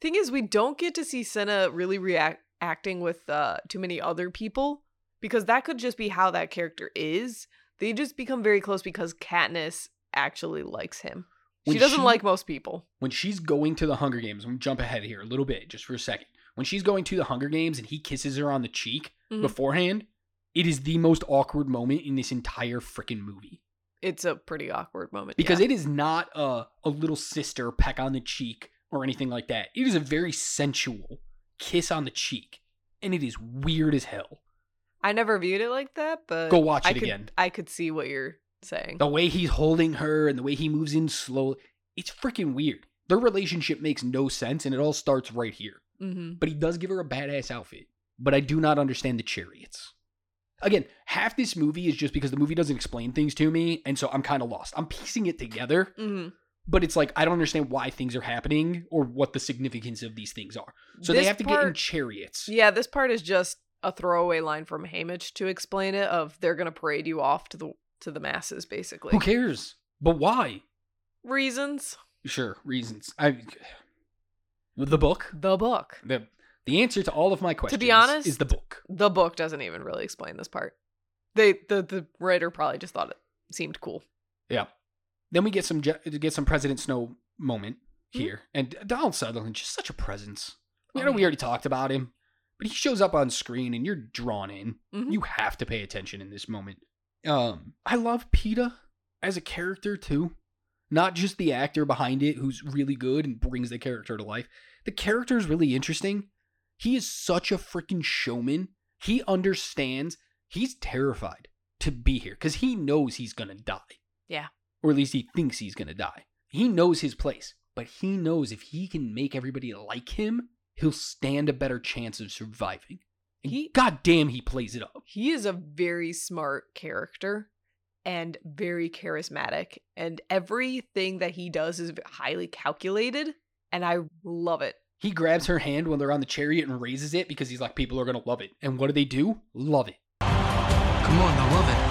Thing is, we don't get to see Cinna really react acting with uh, too many other people because that could just be how that character is. They just become very close because Katniss actually likes him. When she doesn't she- like most people. When she's going to the Hunger Games, I'm gonna jump ahead here a little bit just for a second. When she's going to the Hunger Games and he kisses her on the cheek Mhm. beforehand, it is the most awkward moment in this entire freaking movie. It's a pretty awkward moment because yeah. it is not a, a little sister peck on the cheek or anything like that. It is a very sensual kiss on the cheek, and it is weird as hell. I never viewed it like that, but Go watch I it could- again. I could see what you're saying. The way he's holding her and the way he moves in slow, it's freaking weird. Their relationship makes no sense, and it all starts right here. hmm But he does give her a badass outfit. But I do not understand the chariots. Again, half this movie is just because the movie doesn't explain things to me, and so I'm kind of lost. I'm piecing it together, hmm but it's like I don't understand why things are happening or what the significance of these things are. So they have to get in chariots. Yeah, this part is just a throwaway line from Haymitch to explain it. Of they're gonna parade you off to the to the masses, basically. Who cares? But why? Reasons. Sure, reasons. I the book. The book. The the answer to all of my questions To be honest- is the book. The book doesn't even really explain this part. They the the writer probably just thought it seemed cool. Yeah. Then we get some get some President Snow moment Hmm? here, and Donald Sutherland just such a presence. You Oh, know, we already talked about him, but he shows up on screen, and you're drawn in. Mhm. You have to pay attention in this moment. Um, I love Peeta as a character too, not just the actor behind it who's really good and brings the character to life. The character is really interesting. He is such a freaking showman. He understands. He's terrified to be here because he knows he's gonna die Yeah. or at least he thinks he's going to die. He knows his place, but he knows if he can make everybody like him, he'll stand a better chance of surviving. And He- God damn, he plays it up. He is a very smart character and very charismatic, and everything that he does is highly calculated, and I love it. He grabs her hand when they're on the chariot and raises it because he's like, people are going to love it. And what do they do? Love it. Come on, I love it.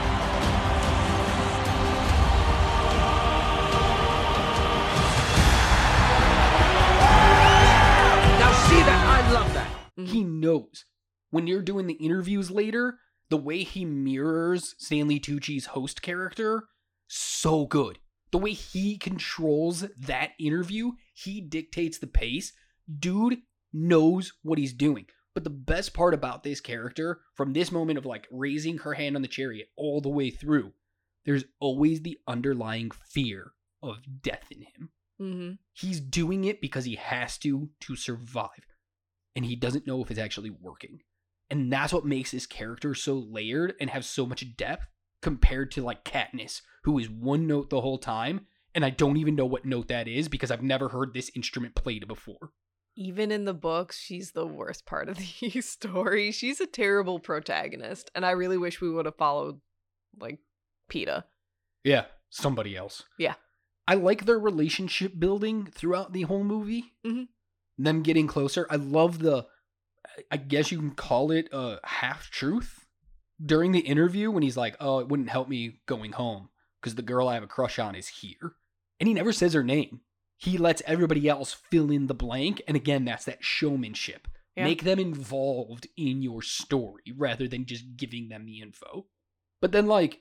When you're doing the interviews later, the way he mirrors Stanley Tucci's host character, so good. The way he controls that interview, he dictates the pace. Dude knows what he's doing. But the best part about this character, from this moment of like raising her hand on the chariot all the way through, there's always the underlying fear of death in him. Mm-hmm. He's doing it because he has to to survive. And he doesn't know if it's actually working. And that's what makes this character so layered and have so much depth compared to like Katniss, who is one note the whole time. And I don't even know what note that is because I've never heard this instrument played before. Even in the books, she's the worst part of the story. She's a terrible protagonist, and I really wish we would have followed, like, Peeta. Yeah, somebody else. Yeah. I like their relationship building throughout the whole movie. Mhm. Them getting closer. I love the, I guess you can call it a half truth during the interview when he's like, "Oh, it wouldn't help me going home, because the girl I have a crush on is here. And he never says her name. He lets everybody else fill in the blank. And again, that's that showmanship. Yeah. Make them involved in your story rather than just giving them the info. But then, like,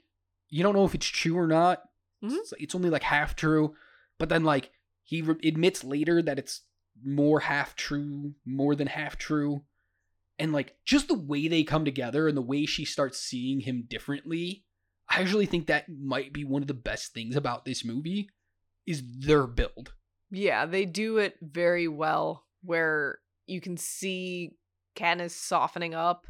you don't know if it's true or not. Mhm. It's, it's only like half true. But then, like, he re- admits later that it's more half true, more than half true. And, like, just the way they come together and the way she starts seeing him differently, I actually think that might be one of the best things about this movie is their build. Yeah, they do it very well where you can see Katniss softening up,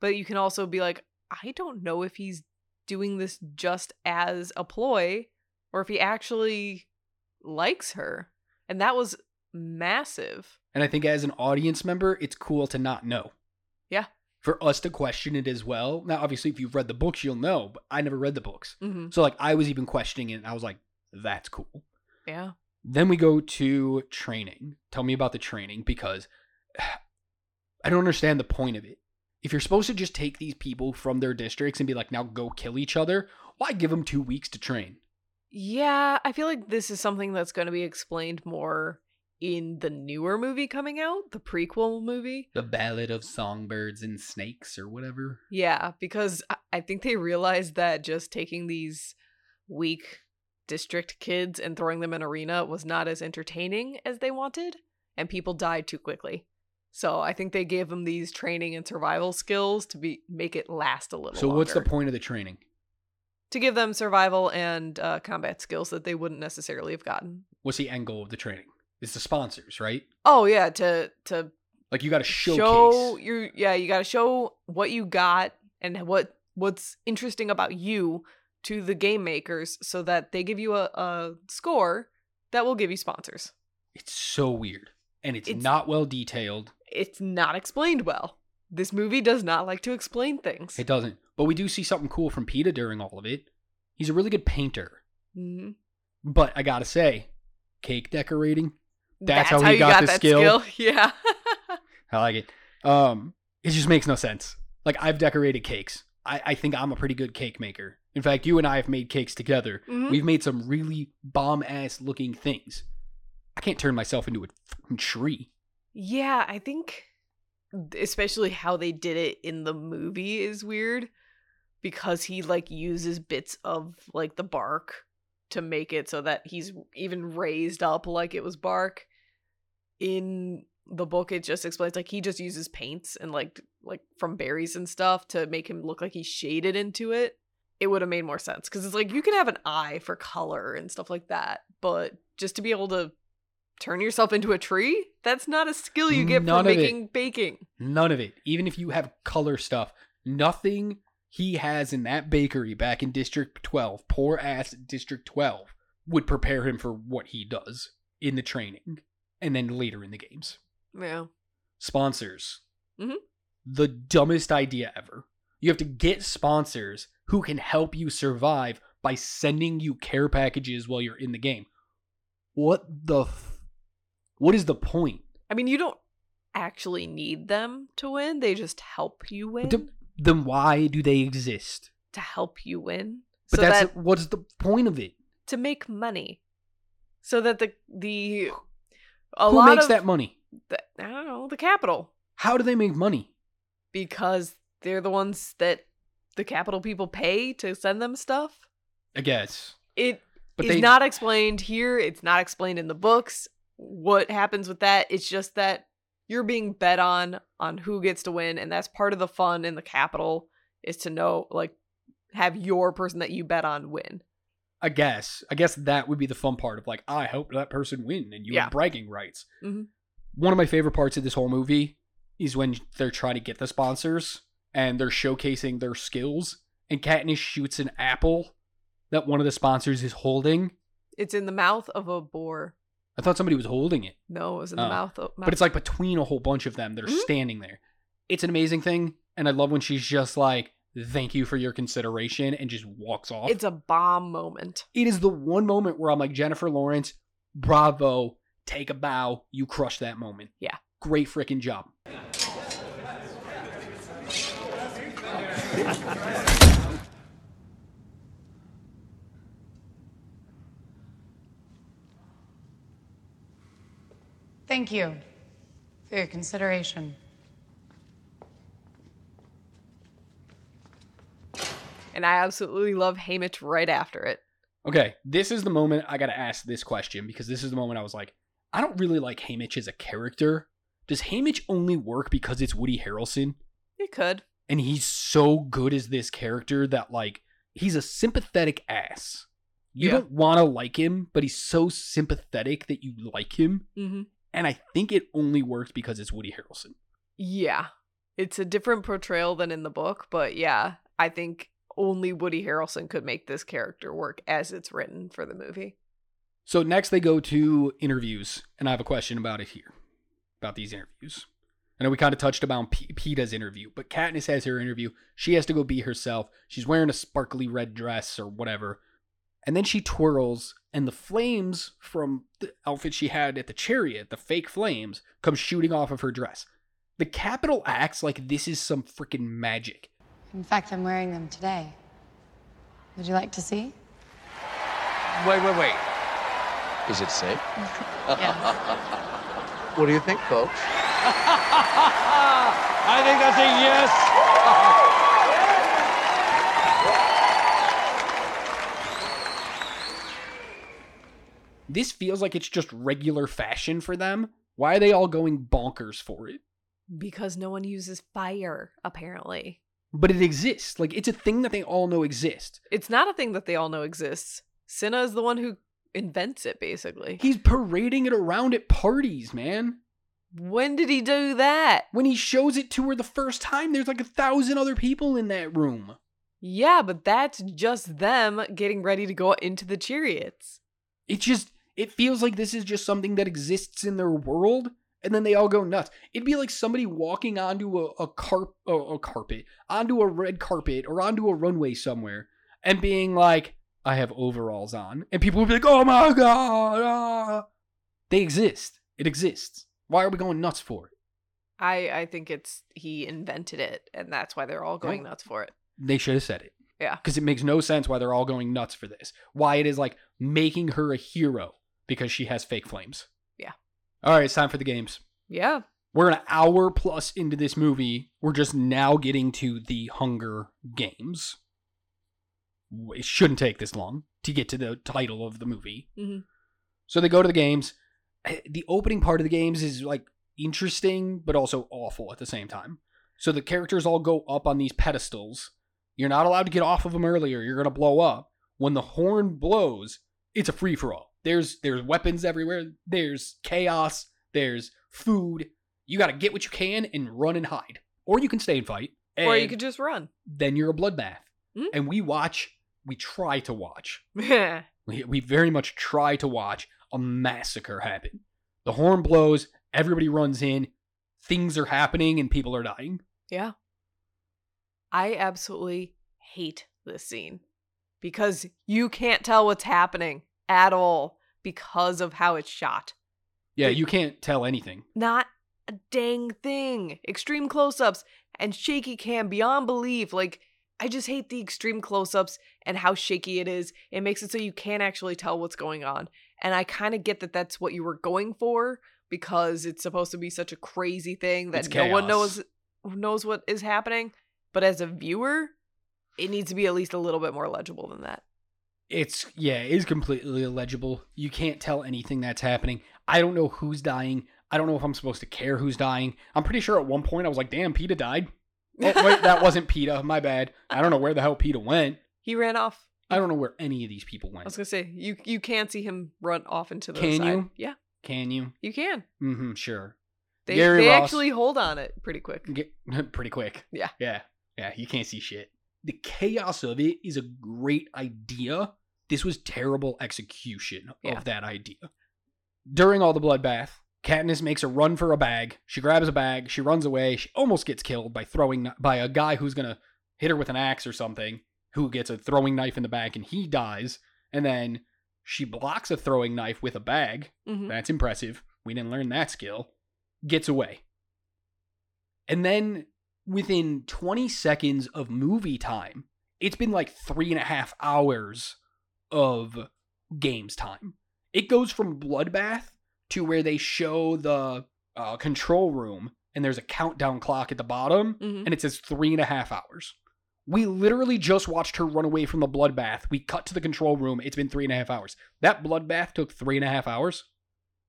but you can also be like, I don't know if he's doing this just as a ploy or if he actually likes her. And that was massive. And I think as an audience member, it's cool to not know. Yeah. For us to question it as well. Now, obviously, if you've read the books, you'll know, but I never read the books. hmm So, like, I was even questioning it, and I was like, that's cool. Yeah. Then we go to training. Tell me about the training because I don't understand the point of it. If you're supposed to just take these people from their districts and be like, now go kill each other, why give them two weeks to train? Yeah, I feel like this is something that's going to be explained more in the newer movie coming out, the prequel movie. The Ballad of Songbirds and Snakes or whatever. Yeah, because I- think they realized that just taking these weak district kids and throwing them in arena was not as entertaining as they wanted, and people died too quickly. So I think they gave them these training and survival skills to be make it last a little. Bit. So, what's the point of the training? To give them survival and uh, combat skills that they wouldn't necessarily have gotten. What's the end goal of the training? It's the sponsors, right? Oh yeah, to to Like, you got to showcase. show your yeah you got to show what you got and what what's interesting about you to the game makers so that they give you a, a score that will give you sponsors It's so weird. And it's, It's- not well detailed. it's not explained well this movie does not like to explain things It doesn't. But we do see something cool from Peeta during all of it. He's a really good painter. hmm But I gotta say, cake decorating, That's how he you got the that skill? yeah I like it. Um, it just makes no sense. Like I've decorated cakes. I, I think I'm a pretty good cake maker. In fact, you and I have made cakes together. Mhm. We've made some really bomb ass looking things. I can't turn myself into a tree. Yeah, I think especially how they did it in the movie is weird because he like uses bits of like the bark to make it so that he's even raised up like it was bark. In the book it just explains like he just uses paints and like like from berries and stuff to make him look like he's shaded into it. It would have made more sense cuz it's like you can have an eye for color and stuff like that, but just to be able to turn yourself into a tree? That's not a skill you get None from of it. baking. None of it. Even if you have color stuff, nothing he has in that bakery back in District 12, poor ass District 12, would prepare him for what he does in the training and then later in the games. Yeah. Sponsors. Mhm. The dumbest idea ever. You have to get sponsors who can help you survive by sending you care packages while you're in the game. What the f- What is the point? I mean, you don't actually need them to win. They just help you win. Then- Then why do they exist? to help you win. But so that's that what's the point of it? to make money. So that the the a Who makes that money? the, I don't know, the Capitol How do they make money? because they're the ones that the Capitol people pay to send them stuff. I guess. It But is they not explained here. It's not explained in the books. What happens with that? It's just that you're being bet on on who gets to win, and that's part of the fun in the Capitol is to know like have your person that you bet on win. I guess. I guess that would be the fun part of like, I hope that person win and you Yeah. have bragging rights. Mhm. One of my favorite parts of this whole movie is when they're trying to get the sponsors and they're showcasing their skills and Katniss shoots an apple that one of the sponsors is holding. It's in the mouth of a boar. I thought somebody was holding it. No, it was in the Oh. mouth of. but it's like between a whole bunch of them that are Mhm. standing there. It's an amazing thing, and I love when she's just like, thank you for your consideration and just walks off. It's a bomb moment. It is the one moment where I'm like, Jennifer Lawrence, bravo, take a bow, you crushed that moment. Yeah. Great freaking job. Thank you for your consideration. And I absolutely love Haymitch right after it. Okay, this is the moment I got to ask this question because this is the moment I was like, I don't really like Haymitch as a character. Does Haymitch only work because it's Woody Harrelson? It could. And he's so good as this character that, like, he's a sympathetic ass. You Yeah. don't want to like him, but he's so sympathetic that you like him. Mm-hmm. And I think it only works because it's Woody Harrelson. Yeah. It's a different portrayal than in the book, but yeah, I think only Woody Harrelson could make this character work as it's written for the movie. So next they go to interviews, and I have a question about it here, about these interviews. I know we kind of touched about P- Peeta's interview, but Katniss has her interview. She has to go be herself. She's wearing a sparkly red dress or whatever, and then she twirls, and the flames from the outfit she had at the chariot, the fake flames, come shooting off of her dress. The Capitol acts like this is some freaking magic. In fact, I'm wearing them today. Would you like to see? Wait, wait, wait. Is it safe? Yes. What do you think, folks? I think that's a yes. This feels like it's just regular fashion for them. Why are they all going bonkers for it? Because no one uses fire, apparently. But it exists. Like it's a thing that they all know exists. It's not a thing that they all know exists. Cinna is the one who invents it, basically. He's parading it around at parties, man. When did he do that? When he shows it to her the first time, there's like a thousand other people in that room. Yeah, but that's just them getting ready to go into the chariots. It just it feels like this is just something that exists in their world, and then they all go nuts. It'd be like somebody walking onto a a carp a, a carpet, onto a red carpet, or onto a runway somewhere, and being like, "I have overalls on," and people would be like, "Oh my god!" ah." They exist. It exists. Why are we going nuts for it? I I think it's he invented it, and that's why they're all going Yeah. nuts for it. They should have said it. Yeah. Because it makes no sense why they're all going nuts for this. Why it is like making her a hero because she has fake flames. All right, it's time for the games. Yeah. We're an hour plus into this movie. We're just now getting to the Hunger Games. It shouldn't take this long to get to the title of the movie. hmm So they go to the games. Eh, The opening part of the games is like interesting, but also awful at the same time. So the characters all go up on these pedestals. You're not allowed to get off of them earlier. You're gonna blow up. When the horn blows, it's a free for all. There's there's weapons everywhere. There's chaos. There's food. You got to get what you can and run and hide, or you can stay and fight. Or you and could just run. then you're a bloodbath. Hmm? And we watch. We try to watch we, we very much try to watch a massacre happen. The horn blows, everybody runs in, things are happening, and people are dying. Yeah. I absolutely hate this scene because you can't tell what's happening at all because of how it's shot. Yeah, you can't tell anything. Not a dang thing. Extreme close ups and shaky cam beyond belief. Like, I just hate the extreme close ups and how shaky it is. It makes it so you can't actually tell what's going on. And I kind of get that that's what you were going for because it's supposed to be such a crazy thing that no one knows knows what is happening. But as a viewer, it needs to be at least a little bit more legible than that. It's, yeah, it is completely illegible. You can't tell anything that's happening. I don't know who's dying. I don't know if I'm supposed to care who's dying. I'm pretty sure at one point I was like, damn, Peeta died. Oh, wait, that wasn't Peeta. My bad. I don't know where the hell Peeta went. he ran off. I don't know where any of these people went. I was gonna say you you can see him run off into the Can side. you? Yeah, Can you? you can. Mm hmm, sure. They Gary they Ross. actually hold on it pretty quick. Get pretty quick. Yeah. Yeah. Yeah. You can't see shit. The chaos of it is a great idea. This was terrible execution Yeah. of that idea. During all the bloodbath, Katniss makes a run for a bag. She grabs a bag. She runs away. She almost gets killed by throwing by a guy who's gonna hit her with an axe or something. Who gets a throwing knife in the back and he dies. And then she blocks a throwing knife with a bag. Mhm. That's impressive. We didn't learn that skill. Gets away. And then within 20 seconds of movie time, it's been like three and a half hours of games time. It goes from bloodbath to where they show the uh, control room and there's a countdown clock at the bottom Mhm. and it says three and a half hours. We literally just watched her run away from the bloodbath. We cut to the control room. It's been three and a half hours. That bloodbath took three and a half hours.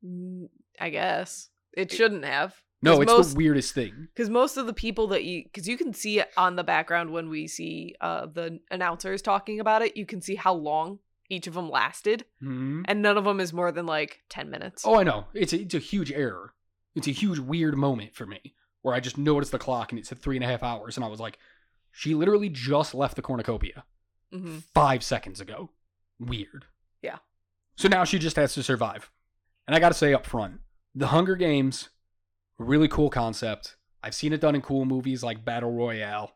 Mm, I guess it shouldn't have. No, it's most, the weirdest thing. Because most of the people that you, because you can see it on the background when we see uh, the announcers talking about it, you can see how long each of them lasted, Mhm. and none of them is more than like ten minutes. Oh, I know. It's a, it's a huge error. It's a huge weird moment for me where I just noticed the clock and it said three and a half hours, and I was like, she literally just left the cornucopia hmm five seconds ago. Weird. Yeah. So now she just has to survive. And I got to say up front, the Hunger Games, really cool concept. I've seen it done in cool movies like Battle Royale.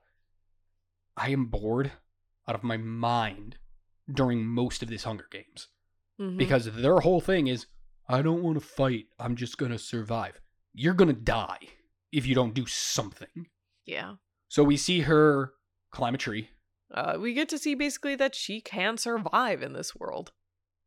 I am bored out of my mind during most of this Hunger Games hmm because their whole thing is I don't want to fight. I'm just going to survive. You're going to die if you don't do something. yeah, So we see her climb a tree uh, we get to see basically that she can survive in this world.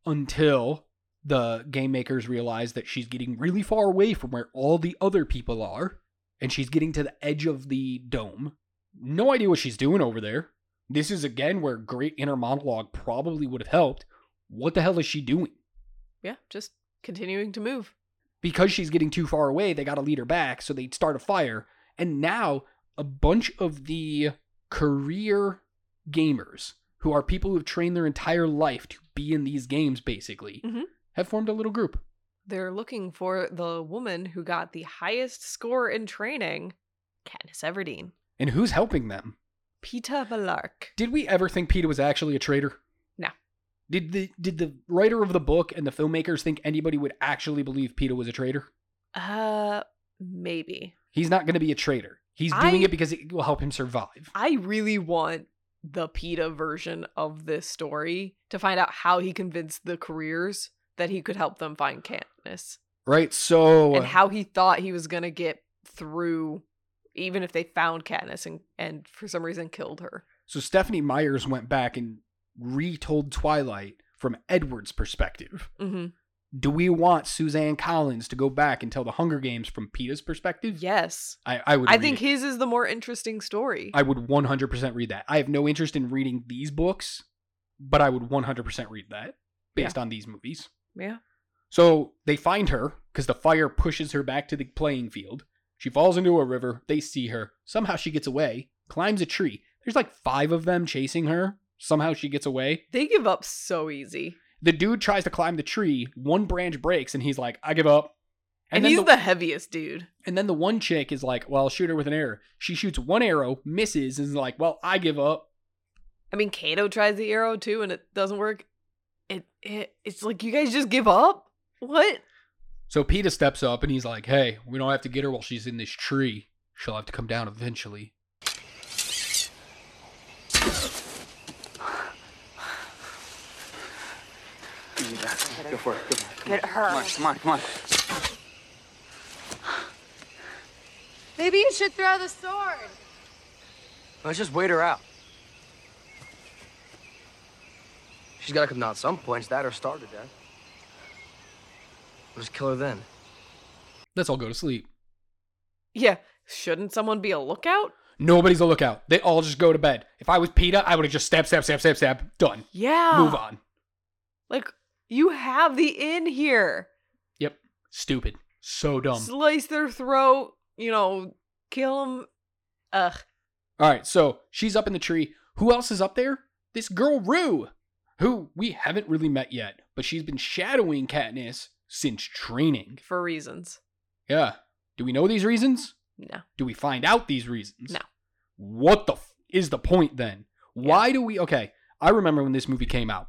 until the game makers realize that she's getting really far away from where all the other people are and she's getting to the edge of the dome. No idea what she's doing over there. This is again where great inner monologue probably would have helped. What the hell is she doing? Yeah, just continuing to move. because she's getting too far away, they got to lead her back. So they start a fire. And now a bunch of the career gamers, who are people who've trained their entire life to be in these games, basically, Mhm. Have formed a little group. They're looking for the woman who got the highest score in training, Katniss Everdeen. And who's helping them? Peeta Mellark. Did we ever think Peeta was actually a traitor? No. Did the did the writer of the book and the filmmakers think anybody would actually believe Peeta was a traitor? Uh, maybe. He's not going to be a traitor. He's doing I- it because it will help him survive. I really want the Peeta version of this story to find out how he convinced the careers that he could help them find Katniss Right? So and how he thought he was going to get through even if they found Katniss and, and for some reason killed her. So Stephanie Myers went back and retold Twilight from Edward's perspective. hmm Do we want Suzanne Collins to go back and tell the Hunger Games from Peeta's perspective? Yes. I, I would. I think it. his is the more interesting story. I would 100% read that. I have no interest in reading these books, but I would 100% read that based on these movies. Yeah. So they find her because the fire pushes her back to the playing field. She falls into a river. They see her. Somehow she gets away, climbs a tree. There's like five of them chasing her. Somehow she gets away. They give up so easy. The dude tries to climb the tree. One branch breaks, and he's like, "I give up." And, then he's the, the, heaviest dude. and then the one chick is like, "Well, I'll shoot her with an arrow." She shoots one arrow, misses, and is like, "Well, I give up." I mean, Cato tries the arrow too, and it doesn't work. It, it it's like you guys just give up. What? So Peeta steps up and he's like, "Hey, we don't have to get her while she's in this tree. She'll have to come down eventually." Go for it. Go for it. Get her. Come on, come on, come on. Maybe you should throw the sword. Let's just wait her out. She's gotta come down at some point. It's that or starve to death. We'll just kill her then. Let's all go to sleep. Yeah. Shouldn't someone be a lookout? Nobody's a lookout. They all just go to bed. If I was Peeta, I would have just stab, stab, stab, stab, stab. Done. Yeah. Move on. Like you have the inn here. Yep. Stupid. So dumb. Slice their throat. You know, kill them. Ugh. All right, so she's up in the tree. Who else is up there? This girl Rue, who we haven't really met yet, but she's been shadowing Katniss since training. For reasons. Yeah. Do we know these reasons? No. Do we find out these reasons? No. What the f- is the point then? Why do we? Okay, I remember when this movie came out.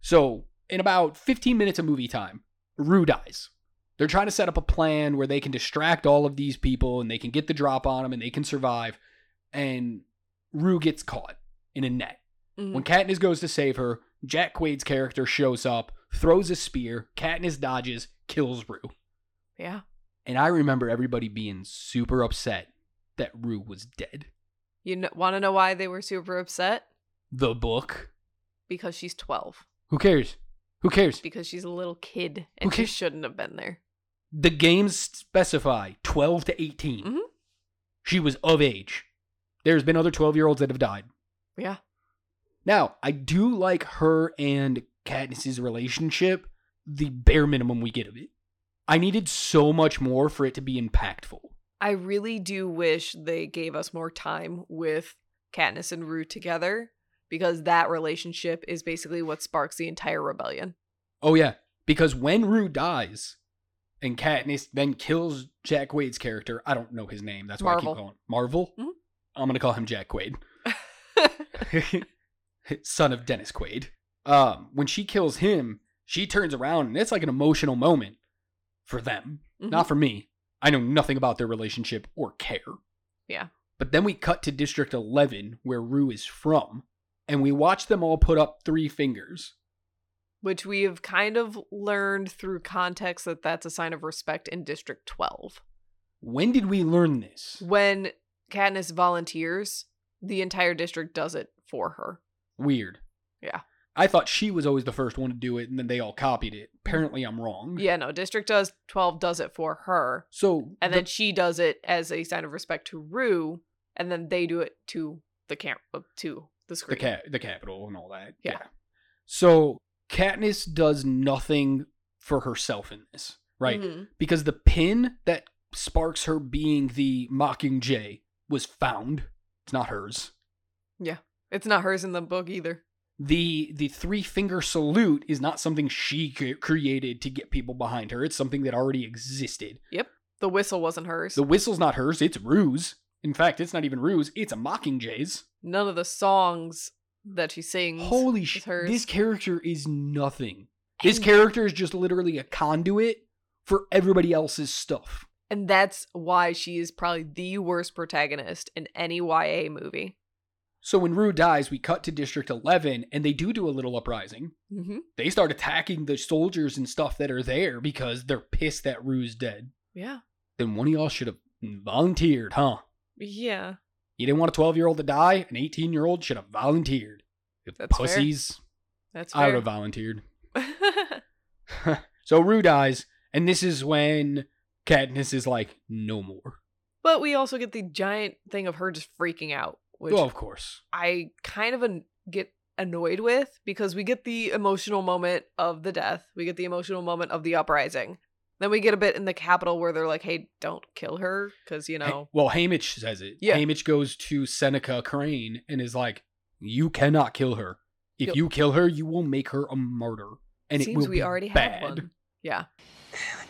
So in about 15 minutes of movie time, Rue dies. They're trying to set up a plan where they can distract all of these people and they can get the drop on them and they can survive. And Rue gets caught in a net. Mhm. When Katniss goes to save her, Jack Quaid's character shows up, throws a spear, Katniss dodges, kills Rue. Yeah. And I remember everybody being super upset that Rue was dead. You want to know why they were super upset? The book. Because she's 12. Who cares? Who cares? Because she's a little kid and she shouldn't have been there. The games specify 12 to 18. Mhm. She was of age. There's been other 12 year olds that have died. Yeah. Now, I do like her and Katniss's relationship, the bare minimum we get of it. I needed so much more for it to be impactful. I really do wish they gave us more time with Katniss and Rue together because that relationship is basically what sparks the entire rebellion. Oh, yeah. Because when Rue dies and Katniss then kills Jack Quaid's character, I don't know his name. That's why I keep calling Marvel. Mhm. I'm going to call him Jack Quaid. son of Dennis Quaid. Um, when she kills him, she turns around and it's like an emotional moment for them, Mhm. not for me. I know nothing about their relationship or care. Yeah. But then we cut to District 11, where Rue is from, and we watch them all put up three fingers. Which we have kind of learned through context that that's a sign of respect in District 12. When did we learn this? When Katniss volunteers, the entire district does it for her. Weird. Yeah. I thought she was always the first one to do it, and then they all copied it. Apparently, I'm wrong. Yeah, no, District does 12 does it for her. So, And the- then she does it as a sign of respect to Rue, and then they do it to the camp to the the screen. ca- the Capitol and all that. Yeah. So Katniss does nothing for herself in this, right? Mhm. Because the pin that sparks her being the Mockingjay was found. It's not hers. It's not hers in the book either. The the three finger salute is not something she created to get people behind her. It's something that already existed. Yep. The whistle wasn't hers. The whistle's not hers. It's Rue's. In fact, it's not even Rue's. It's a Mockingjay's. None of the songs that she sings. Holy shit! This character is nothing. This character is just literally a conduit for everybody else's stuff. And that's why she is probably the worst protagonist in any YA movie. So when Rue dies, we cut to District 11, and they do do a little uprising. Mm-hmm. They start attacking the soldiers and stuff that are there because they're pissed that Rue's dead. Yeah. Then one of y'all should have volunteered, huh? Yeah. You didn't want a 12 year old to die? An 18 year old should have volunteered. That's fair. pussies. That's I would have volunteered. so Rue dies, and this is when Katniss is like, no more. but we also get the giant thing of her just freaking out, which oh, of course. I kind of an- get annoyed with because we get the emotional moment of the death, we get the emotional moment of the uprising. Then we get a bit in the Capitol where they're like, "Hey, don't kill her," because you Ha- know, well, Haymitch says it. Yeah. Haymitch goes to Seneca Crane and is like, "You cannot kill her. If Yep. you kill her, you will make her a martyr, and it seems will we be already bad." have one. Yeah,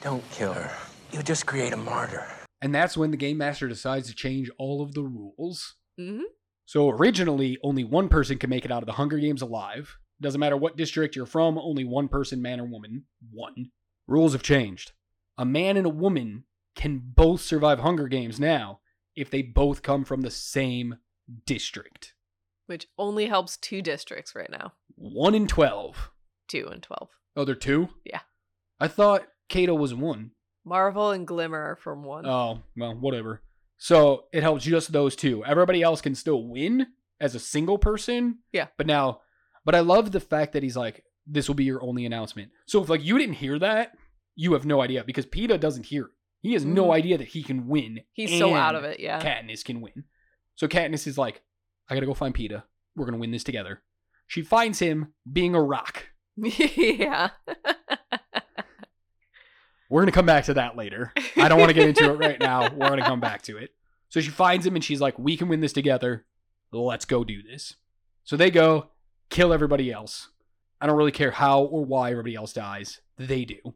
Don't kill her. You just create a martyr. And that's when the game master decides to change all of the rules. hmm So originally, only one person can make it out of the Hunger Games alive. Doesn't matter what district you're from, only one person, man or woman, one. Rules have changed. A man and a woman can both survive Hunger Games now if they both come from the same district. which only helps two districts right now, One in 12. two and twelve. Oh, they're two? Yeah. I thought Cato was one. Marvel and Glimmer are from one. Oh, well, whatever. So it helps just those two. Everybody else can still win as a single person. Yeah. But now, but I love the fact that he's like, this will be your only announcement. So if like you didn't hear that, you have no idea because Peeta doesn't hear it. He has no Mhm. idea that he can win. He's so out of it. Yeah. Katniss can win. So Katniss is like, I gotta go find Peeta. We're gonna win this together. She finds him being a rock. yeah. We're gonna come back to that later. I don't want to get into it right now. We're gonna come back to it. So she finds him and she's like, "We can win this together. Let's go do this." So they go kill everybody else. I don't really care how or why everybody else dies. They do.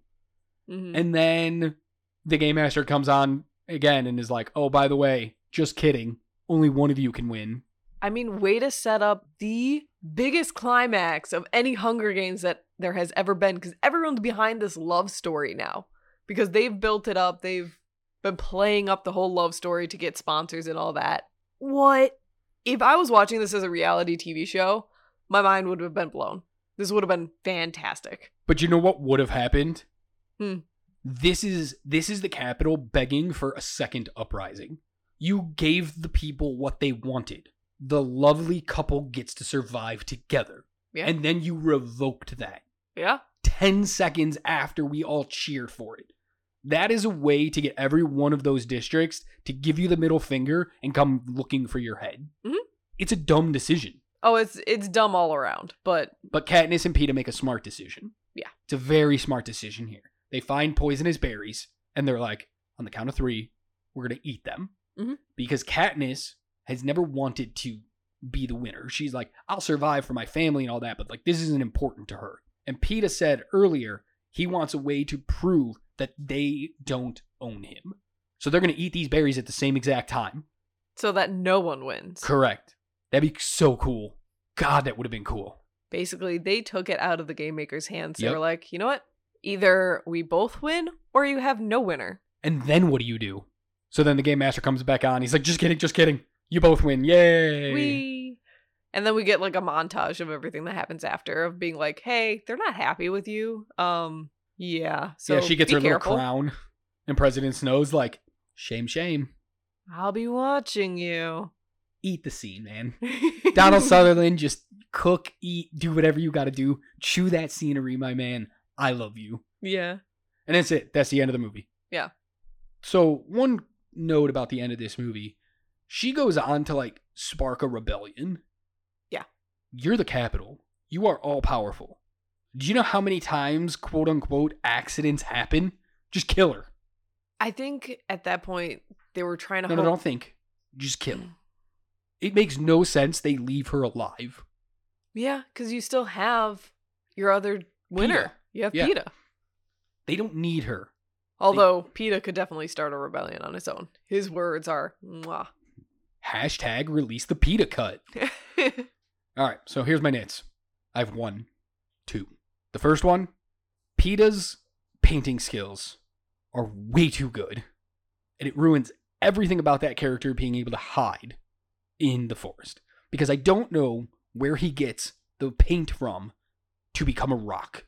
Mhm. And then the game master comes on again and is like, "Oh, by the way, just kidding. Only one of you can win." I mean, way to set up the biggest climax of any Hunger Games that there has ever been because everyone's behind this love story now because they've built it up. They've been playing up the whole love story to get sponsors and all that. What? If I was watching this as a reality TV show, my mind would have been blown. This would have been fantastic. But you know what would have happened? Hmm. This is this is the Capitol begging for a second uprising. You gave the people what they wanted. The lovely couple gets to survive together. Yeah. And then you revoked that. Yeah. 10 seconds after we all cheered for it. That is a way to get every one of those districts to give you the middle finger and come looking for your head. Mhm. It's a dumb decision. Oh, it's it's dumb all around, but But Katniss and Peeta make a smart decision. Yeah. It's a very smart decision here. They find poisonous berries and they're like, on the count of three, we're going to eat them. Mhm. Because Katniss has never wanted to be the winner. She's like, I'll survive for my family and all that, but like, this isn't important to her. And Peeta said earlier, he wants a way to prove that they don't own him. So they're going to eat these berries at the same exact time. so that no one wins. Correct. That'd be so cool. God, that would have been cool. Basically, they took it out of the game maker's hands. They Yep. were like, you know what? Either we both win or you have no winner. And then what do you do? So then the game master comes back on. He's like, just kidding, just kidding. You both win. Yay. We and then we get like a montage of everything that happens after of being like, hey, they're not happy with you. Um, yeah. So yeah, she gets her careful. little crown. And President Snow's like, shame, shame. I'll be watching you. Eat the scene, man. Donald Sutherland, just cook, eat, do whatever you got to do. Chew that scenery, my man. I love you. Yeah. And that's it. That's the end of the movie. Yeah. So, one note about the end of this movie she goes on to like spark a rebellion. Yeah. You're the Capitol. You are all powerful. Do you know how many times, quote unquote, accidents happen? Just kill her. I think at that point they were trying to No, no, don't think. Just kill. It makes no sense they leave her alive. Yeah, because you still have your other winner. You have Yeah. Peeta. They don't need her. Although Peeta could definitely start a rebellion on his own. His words are mwah. Hashtag release the Peeta cut. All right, so here's my nits. I have one, two. The first one, Peeta's painting skills are way too good, and it ruins everything about that character being able to hide in the forest. Because I don't know where he gets the paint from to become a rock.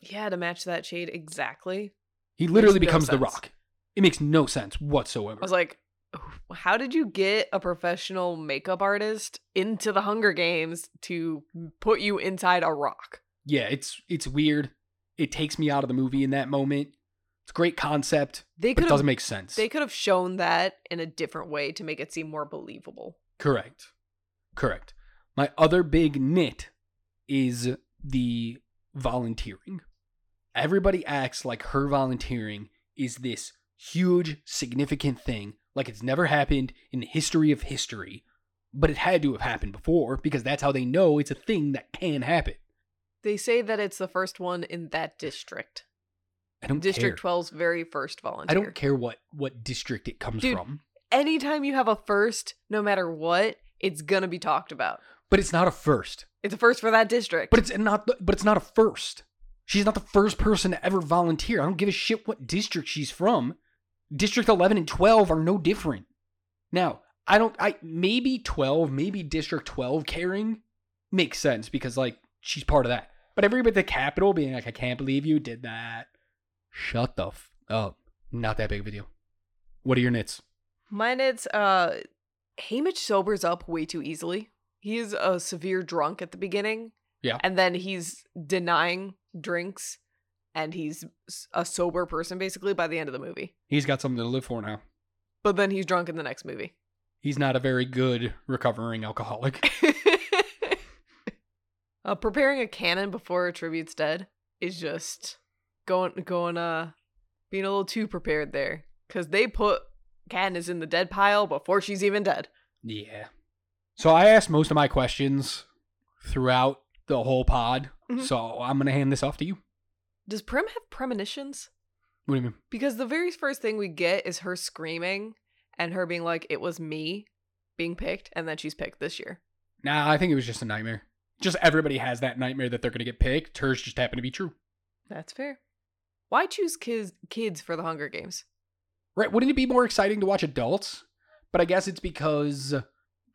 yeah, to match that shade exactly. He literally Makes no becomes the rock. It makes no sense whatsoever. I was like, oh, how did you get a professional makeup artist into the Hunger Games to put you inside a rock? Yeah, it's it's weird. It takes me out of the movie in that moment. It's a great concept, They but could it doesn't make sense. they could have shown that in a different way to make it seem more believable. Correct. Correct. My other big nit is the volunteering. Everybody acts like her volunteering is this huge, significant thing, like it's never happened in the history of history. But it had to have happened before because that's how they know it's a thing that can happen. They say that it's the first one in that district. I don't District care. 12's very first volunteer. I don't care what what district it comes Dude, from. Anytime you have a first, no matter what, it's gonna be talked about. But it's not a first. It's a first for that district. But it's not. But it's not a first. She's not the first person to ever volunteer. I don't give a shit what district she's from. District eleven and twelve are no different. Now, I don't. I maybe twelve, maybe District twelve caring makes sense because like she's part of that. But everybody at the Capitol being like, I can't believe you did that. Shut the f up. Not that big of a deal. What are your nits? My nits, uh, Haymitch sobers up way too easily. He is a severe drunk at the beginning. Yeah. And then he's denying drinks and he's a sober person basically by the end of the movie. He's got something to live for now. But then he's drunk in the next movie. He's not a very good recovering alcoholic. uh, preparing a cannon before a tribute's dead is just going going uh being a little too prepared there because they put Katniss in the dead pile before she's even dead. Yeah. So I asked most of my questions throughout the whole pod. Mhm. So I'm gonna hand this off to you. Does Prim have premonitions? What do you mean? Because the very first thing we get is her screaming and her being like, "It was me being picked," and then she's picked this year. Nah, I think it was just a nightmare. Just everybody has that nightmare that they're gonna get picked. Hers just happened to be true. That's fair. Why choose kids kids for the Hunger Games? Right? Wouldn't it be more exciting to watch adults? But I guess it's because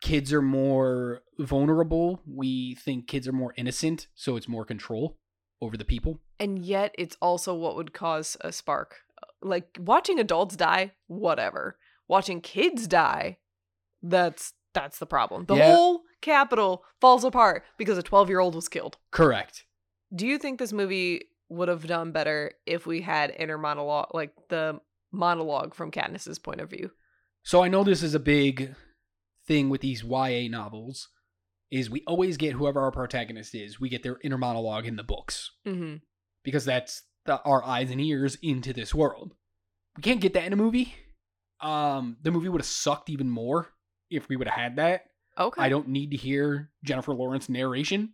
kids are more vulnerable. We think kids are more innocent, so it's more control over the people. and yet it's also what would cause a spark. Like watching adults die, whatever. Watching kids die, that's that's the problem. The Yeah. whole Capitol falls apart because a 12-year-old was killed. Correct. Do you think this movie would have done better if we had inner monologue, like the monologue from Katniss's point of view. So I know this is a big thing with these YA novels is we always get whoever our protagonist is, we get their inner monologue in the books Mm-hmm. because that's the, our eyes and ears into this world. We can't get that in a movie. Um, the movie would have sucked even more if we would have had that. Okay. I don't need to hear Jennifer Lawrence narration.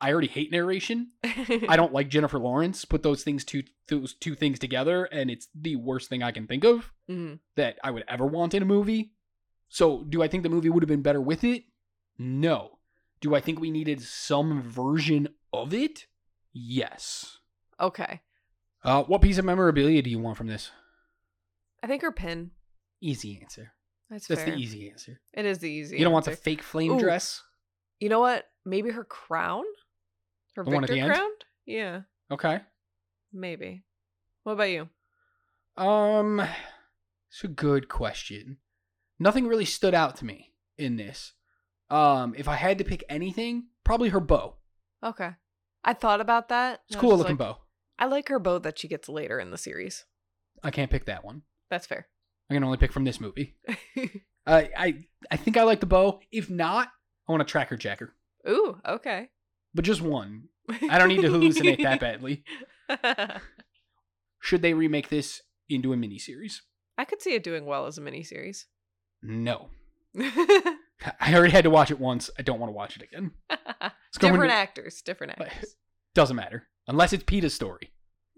I already hate narration. I don't like Jennifer Lawrence. Put those things two those two things together, and it's the worst thing I can think of Mhm. that I would ever want in a movie. So, do I think the movie would have been better with it? No. Do I think we needed some version of it? Yes. Okay. Uh, what piece of memorabilia do you want from this? I think her pin. Easy answer. That's, That's fair. the easy answer. It is the easy. you don't want the answer. fake flame Ooh. dress? You know what? Maybe her crown. Her The one at Victor the end? crown. Yeah, Okay. maybe. What about you? Um, it's a good question. Nothing really stood out to me in this. Um, if I had to pick anything, probably her bow. Okay. I thought about that. It's and I cool looking like, bow. I like her bow that she gets later in the series. I can't pick that one. That's fair. I can only pick from this movie. I uh, I I think I like the bow. If not, I want a tracker jacker, Ooh, okay. but just one. I don't need to hallucinate that badly. Should they remake this into a miniseries? I could see it doing well as a miniseries. No. I already had to watch it once. I don't want to watch it again. different into- actors, different actors. Doesn't matter unless it's Peeta's story.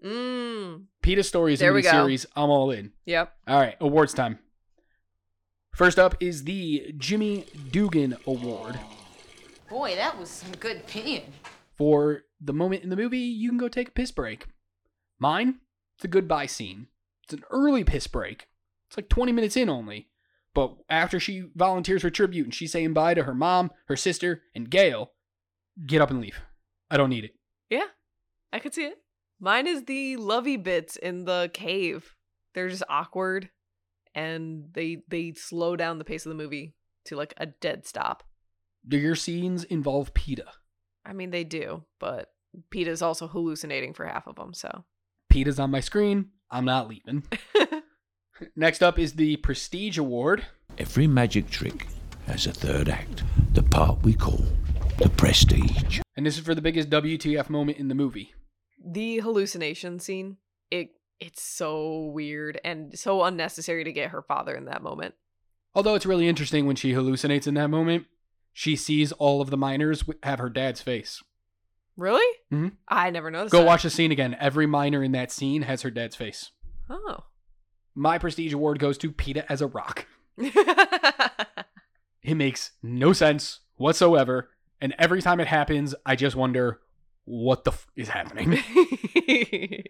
Mm. Peeta's story is a There we go. miniseries. I'm all in. Yep. All right, awards time. First up is the Jimmy Dugan Award Boy, that was some good peeing. for the moment in the movie you can go take a piss break. Mine, it's a goodbye scene. It's an early piss break. It's like 20 minutes in only. But after she volunteers for tribute and she's saying bye to her mom, her sister, and Gale, get up and leave. I don't need it. Yeah, I could see it. Mine is the lovey bits in the cave. They're just awkward, and they they slow down the pace of the movie to like a dead stop. Do your scenes involve Peeta? I mean, they do, but Peeta's also hallucinating for half of them. So Peeta's on my screen. I'm not leaving. Next up is the Prestige Award. Every magic trick has a third act, the part we call the prestige. And this is for the biggest WTF moment in the movie. The hallucination scene, it it's so weird and so unnecessary to get her father in that moment. Although it's really interesting when she hallucinates in that moment, she sees all of the miners have her dad's face. Really? Mhm. I never noticed. Go that. watch the scene again. Every miner in that scene has her dad's face. Oh. My prestige award goes to Peeta as a rock. It makes no sense whatsoever. And every time it happens, I just wonder what the f- is happening.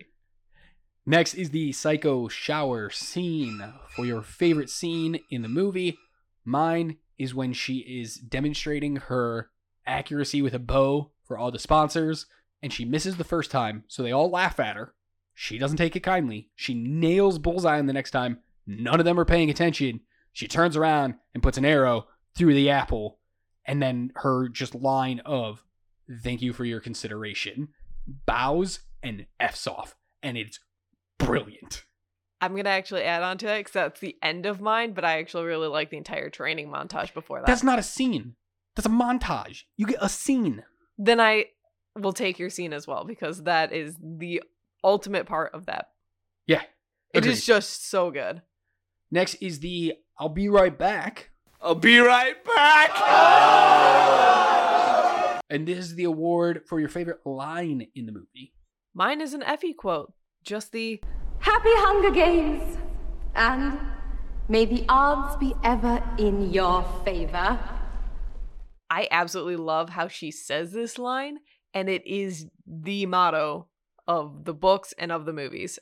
Next is the psycho shower scene for your favorite scene in the movie. Mine is when she is demonstrating her accuracy with a bow for all the sponsors, and she misses the first time, so they all laugh at her. She doesn't take it kindly. She nails bullseye on the next time. None of them are paying attention. She turns around and puts an arrow through the apple, and then her just line of "Thank you for your consideration," bows and f's off, and it's brilliant. I'm gonna actually add on to that because that's the end of mine, but I actually really like the entire training montage before that. That's not a scene. That's a montage. You get a scene. then I will take your scene as well because that is the ultimate part of that. Yeah. It agreed. is just so good. Next is the I'll be right back. I'll be right back! Oh! And this is the award for your favorite line in the movie. Mine is an Effie quote. Just the Happy Hunger Games! And may the odds be ever in your favor. I absolutely love how she says this line, and it is the motto of the books and of the movies.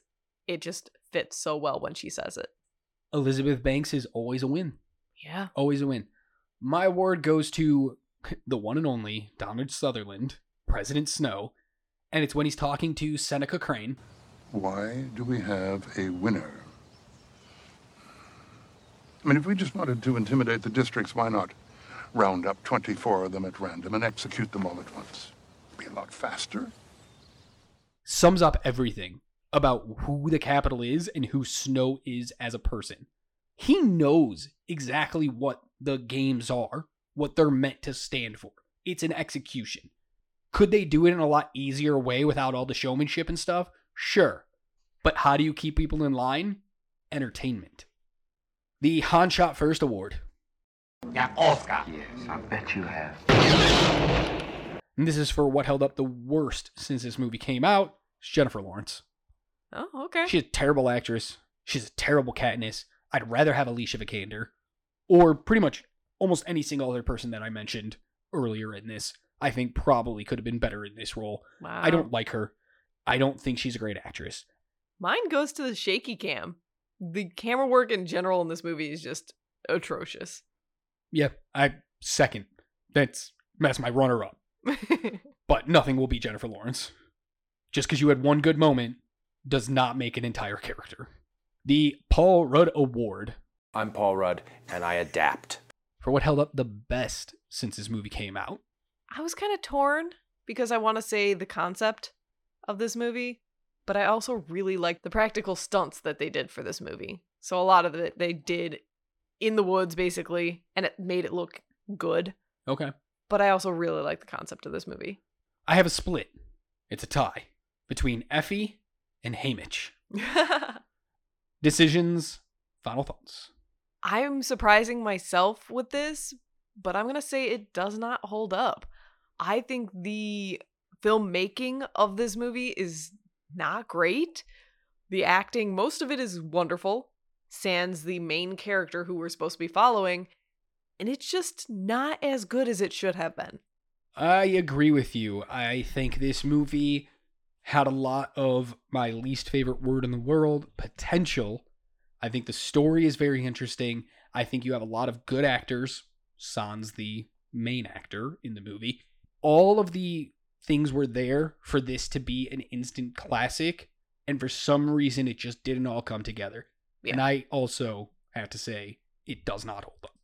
It just fits so well when she says it. Elizabeth Banks is always a win. Yeah. Always a win. My award goes to the one and only Donald Sutherland, President Snow, and it's when he's talking to Seneca Crane. Why do we have a winner? I mean, if we just wanted to intimidate the districts, why not round up 24 of them at random and execute them all at once? Be a lot faster. sums up everything about who the Capitol is and who Snow is as a person. He knows exactly what the games are, what they're meant to stand for. It's an execution. Could they do it in a lot easier way without all the showmanship and stuff? Sure. But how do you keep people in line? Entertainment. The Han Shot First Award. Yeah, Oscar. Yes, I bet you have. And this is for what held up the worst since this movie came out. It's Jennifer Lawrence. Oh, okay. She's a terrible actress. She's a terrible Katniss. I'd rather have Alicia Vikander, or pretty much almost any single other person that I mentioned earlier in this. I think probably could have been better in this role. Wow. I don't like her. I don't think she's a great actress. Mine goes to the shaky cam. The camera work in general in this movie is just atrocious. Yeah, I second. That's that's my runner up. but nothing will beat Jennifer Lawrence. Just because you had one good moment does not make an entire character. The Paul Rudd Award I'm Paul Rudd, and I adapt. For what held up the best since this movie came out. I was kind of torn because I want to say the concept of this movie, but I also really liked the practical stunts that they did for this movie. So a lot of it they did in the woods basically, and it made it look good. Okay. But I also really like the concept of this movie. I have a split. It's a tie between Effie and Haymitch. Decisions, final thoughts. I'm surprising myself with this, but I'm going to say it does not hold up. I think the filmmaking of this movie is not great. The acting, most of it is wonderful. Sans the main character who we're supposed to be following, and it's just not as good as it should have been. I agree with you. I think this movie had a lot of my least favorite word in the world potential. I think the story is very interesting. I think you have a lot of good actors. Sans, the main actor in the movie. All of the things were there for this to be an instant classic, and for some reason, it just didn't all come together. And I also have to say, it does not hold up,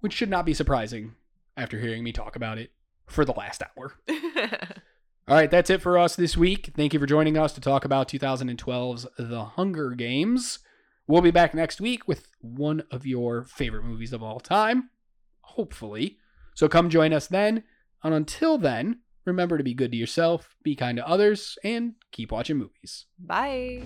which should not be surprising after hearing me talk about it for the last hour. All right, that's it for us this week. Thank you for joining us to talk about 2012's The Hunger Games. We'll be back next week with one of your favorite movies of all time, hopefully. So come join us then. And until then, remember to be good to yourself, be kind to others, and keep watching movies. Bye.